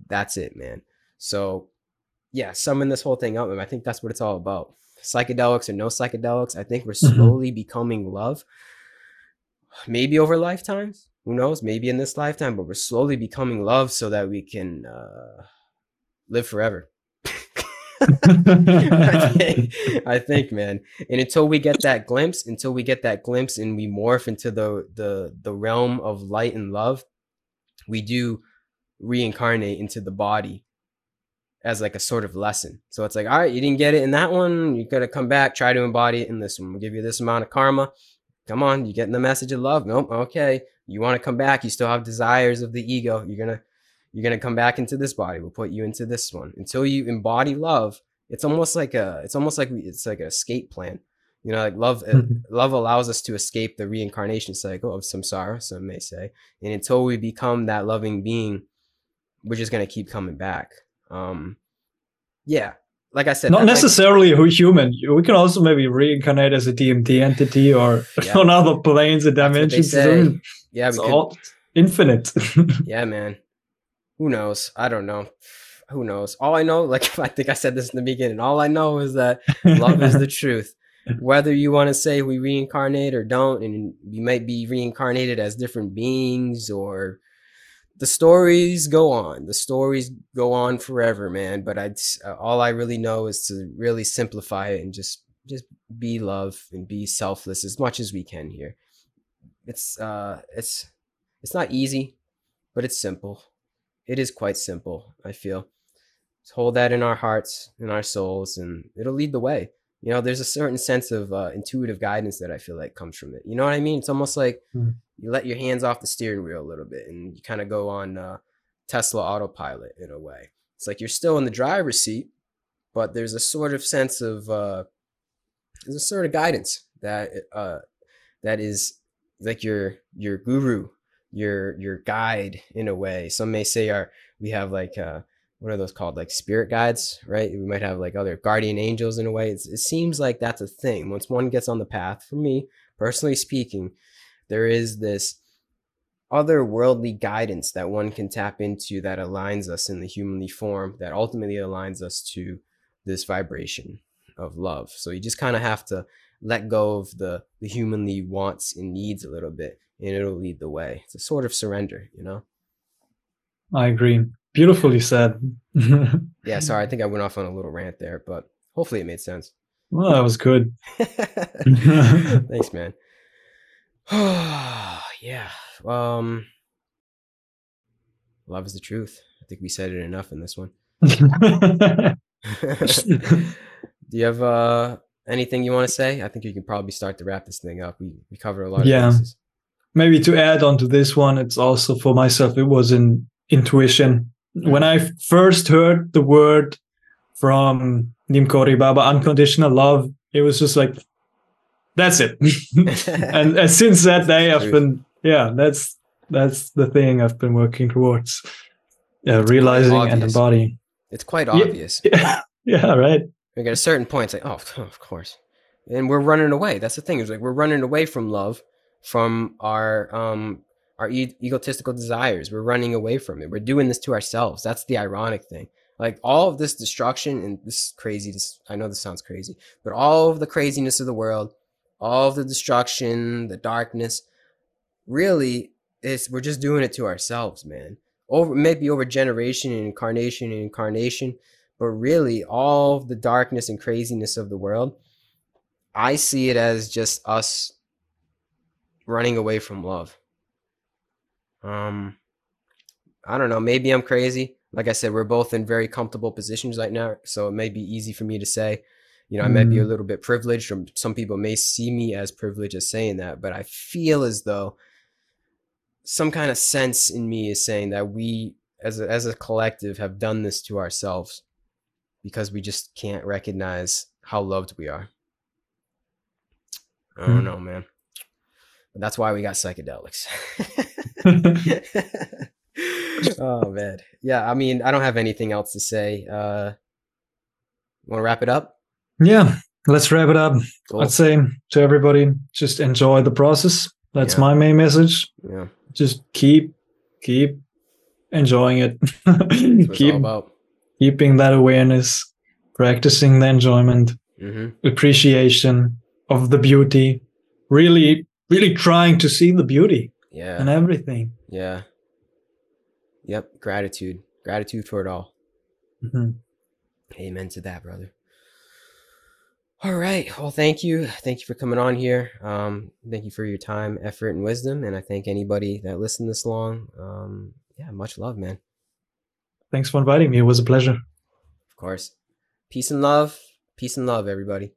That's it, man. So yeah, summing this whole thing up, and I think that's what it's all about. psychedelics or no psychedelics, I think we're Mhm. slowly becoming love. Maybe over lifetimes, who knows? Maybe in this lifetime, but we're slowly becoming love so that we can uh, live forever. I *laughs* think, I think, man. And until we get that glimpse, until we get that glimpse, and we morph into the the the realm of light and love, we do reincarnate into the body as like a sort of lesson. So it's like, all right, you didn't get it in that one, you gotta come back, try to embody it in this one. We'll give you this amount of karma. Come on, you're getting the message of love? Nope. Okay, you want to come back? You still have desires of the ego. You're gonna you're gonna come back into this body. We'll put you into this one until you embody love. It's almost like a it's almost like we- it's like an escape plan. You know, like love Mhm. love allows us to escape the reincarnation cycle of samsara, some may say. And until we become that loving being, we're just gonna keep coming back. Um, yeah, like I said, Not necessarily a human. We can also maybe reincarnate as a DMT entity or *laughs* Yeah. on other planes and That's what they dimensions. Yeah, it's could, all infinite. *laughs* yeah, man. Who knows? I don't know. Who knows? All I know, *laughs* like I think I said this in the beginning. All I know is that love is the truth. Whether you want to say we reincarnate or don't, and we might be reincarnated as different beings, or the stories go on. The stories go on forever, man. But I, all I really know is to really simplify it and just, just be love and be selfless as much as we can here. It's, uh, it's, it's not easy, but it's simple. It is quite simple. I feel. Just hold that in our hearts, in our souls, and it'll lead the way you know there's a certain sense of uh, intuitive guidance that i feel like comes from it you know what i mean it's almost like Mm. You let your hands off the steering wheel a little bit and you kind of go on uh, tesla autopilot in a way. It's like you're still in the driver's seat but there's a sort of sense of uh, there's a sort of guidance that uh, that is like your your guru your your guide in a way. Some may say our we have like uh what are those called? Like spirit guides right? We might have like other guardian angels in a way. It's, it seems like that's a thing. Once one gets on the path for me personally speaking there is this otherworldly guidance that one can tap into that aligns us in the humanly form that ultimately aligns us to this vibration of love so you just kind of have to let go of the the humanly wants and needs a little bit and it'll lead the way it's a sort of surrender you know I agree. Beautifully said. *laughs* yeah sorry i think i went off on a little rant there but hopefully it made sense Well, that was good. *laughs* *laughs* Thanks, man. *sighs* yeah. Um love is the truth. I think we said it enough in this one. *laughs* *laughs* Do you have uh anything you want to say? I think you can probably start to wrap this thing up. We we cover a lot of Yeah. Maybe to add on to this one, it's also for myself, it was an intuition. When I first heard the word from Neem Karoli Baba, unconditional love, it was just like, that's it. *laughs* and, and since that day, I've been, yeah, that's that's the thing I've been working towards. Yeah, realizing and embodying. It's quite obvious. *laughs* Yeah, yeah, right. Like at a certain point, it's like, oh, *laughs* of course. And we're running away. That's the thing. It's like we're running away from love, from our um our e- egotistical desires. We're running away from it. We're doing this to ourselves. That's the ironic thing. Like all of this destruction and this is crazy. This I know this sounds crazy, but all of the craziness of the world, all the destruction, the darkness, really is we're just doing it to ourselves, man. Over maybe over generation and incarnation and incarnation, but really all the darkness and craziness of the world i see it as just us running away from love um i don't know maybe i'm crazy like i said we're both in very comfortable positions right now so it may be easy for me to say you know i might be a Mm. little bit privileged or some people may see me as privileged as saying that but i feel as though some kind of sense in me is saying that we as a, as a collective have done this to ourselves because we just can't recognize how loved we are. I don't Hmm. know, man. But that's why we got psychedelics. *laughs* *laughs* oh man. Yeah, I mean, I don't have anything else to say. Uh want to wrap it up? Yeah, let's wrap it up. Cool. I'd say to everybody, just enjoy the process. That's Yeah. my main message. Yeah. Just keep, keep enjoying it. *laughs* Keep keeping that awareness, practicing the enjoyment. mm-hmm. appreciation of the beauty, really, really trying to see the beauty. Yeah. And everything. Yeah. Yep. Gratitude. Gratitude for it all. Mm-hmm. Amen to that, brother. All right. Well, thank you. Thank you for coming on here. Um, thank you for your time, effort, and wisdom. And I thank anybody that listened this long. Um, yeah, much love, man. Thanks for inviting me. It was a pleasure. Of course. Peace and love. Peace and love, everybody.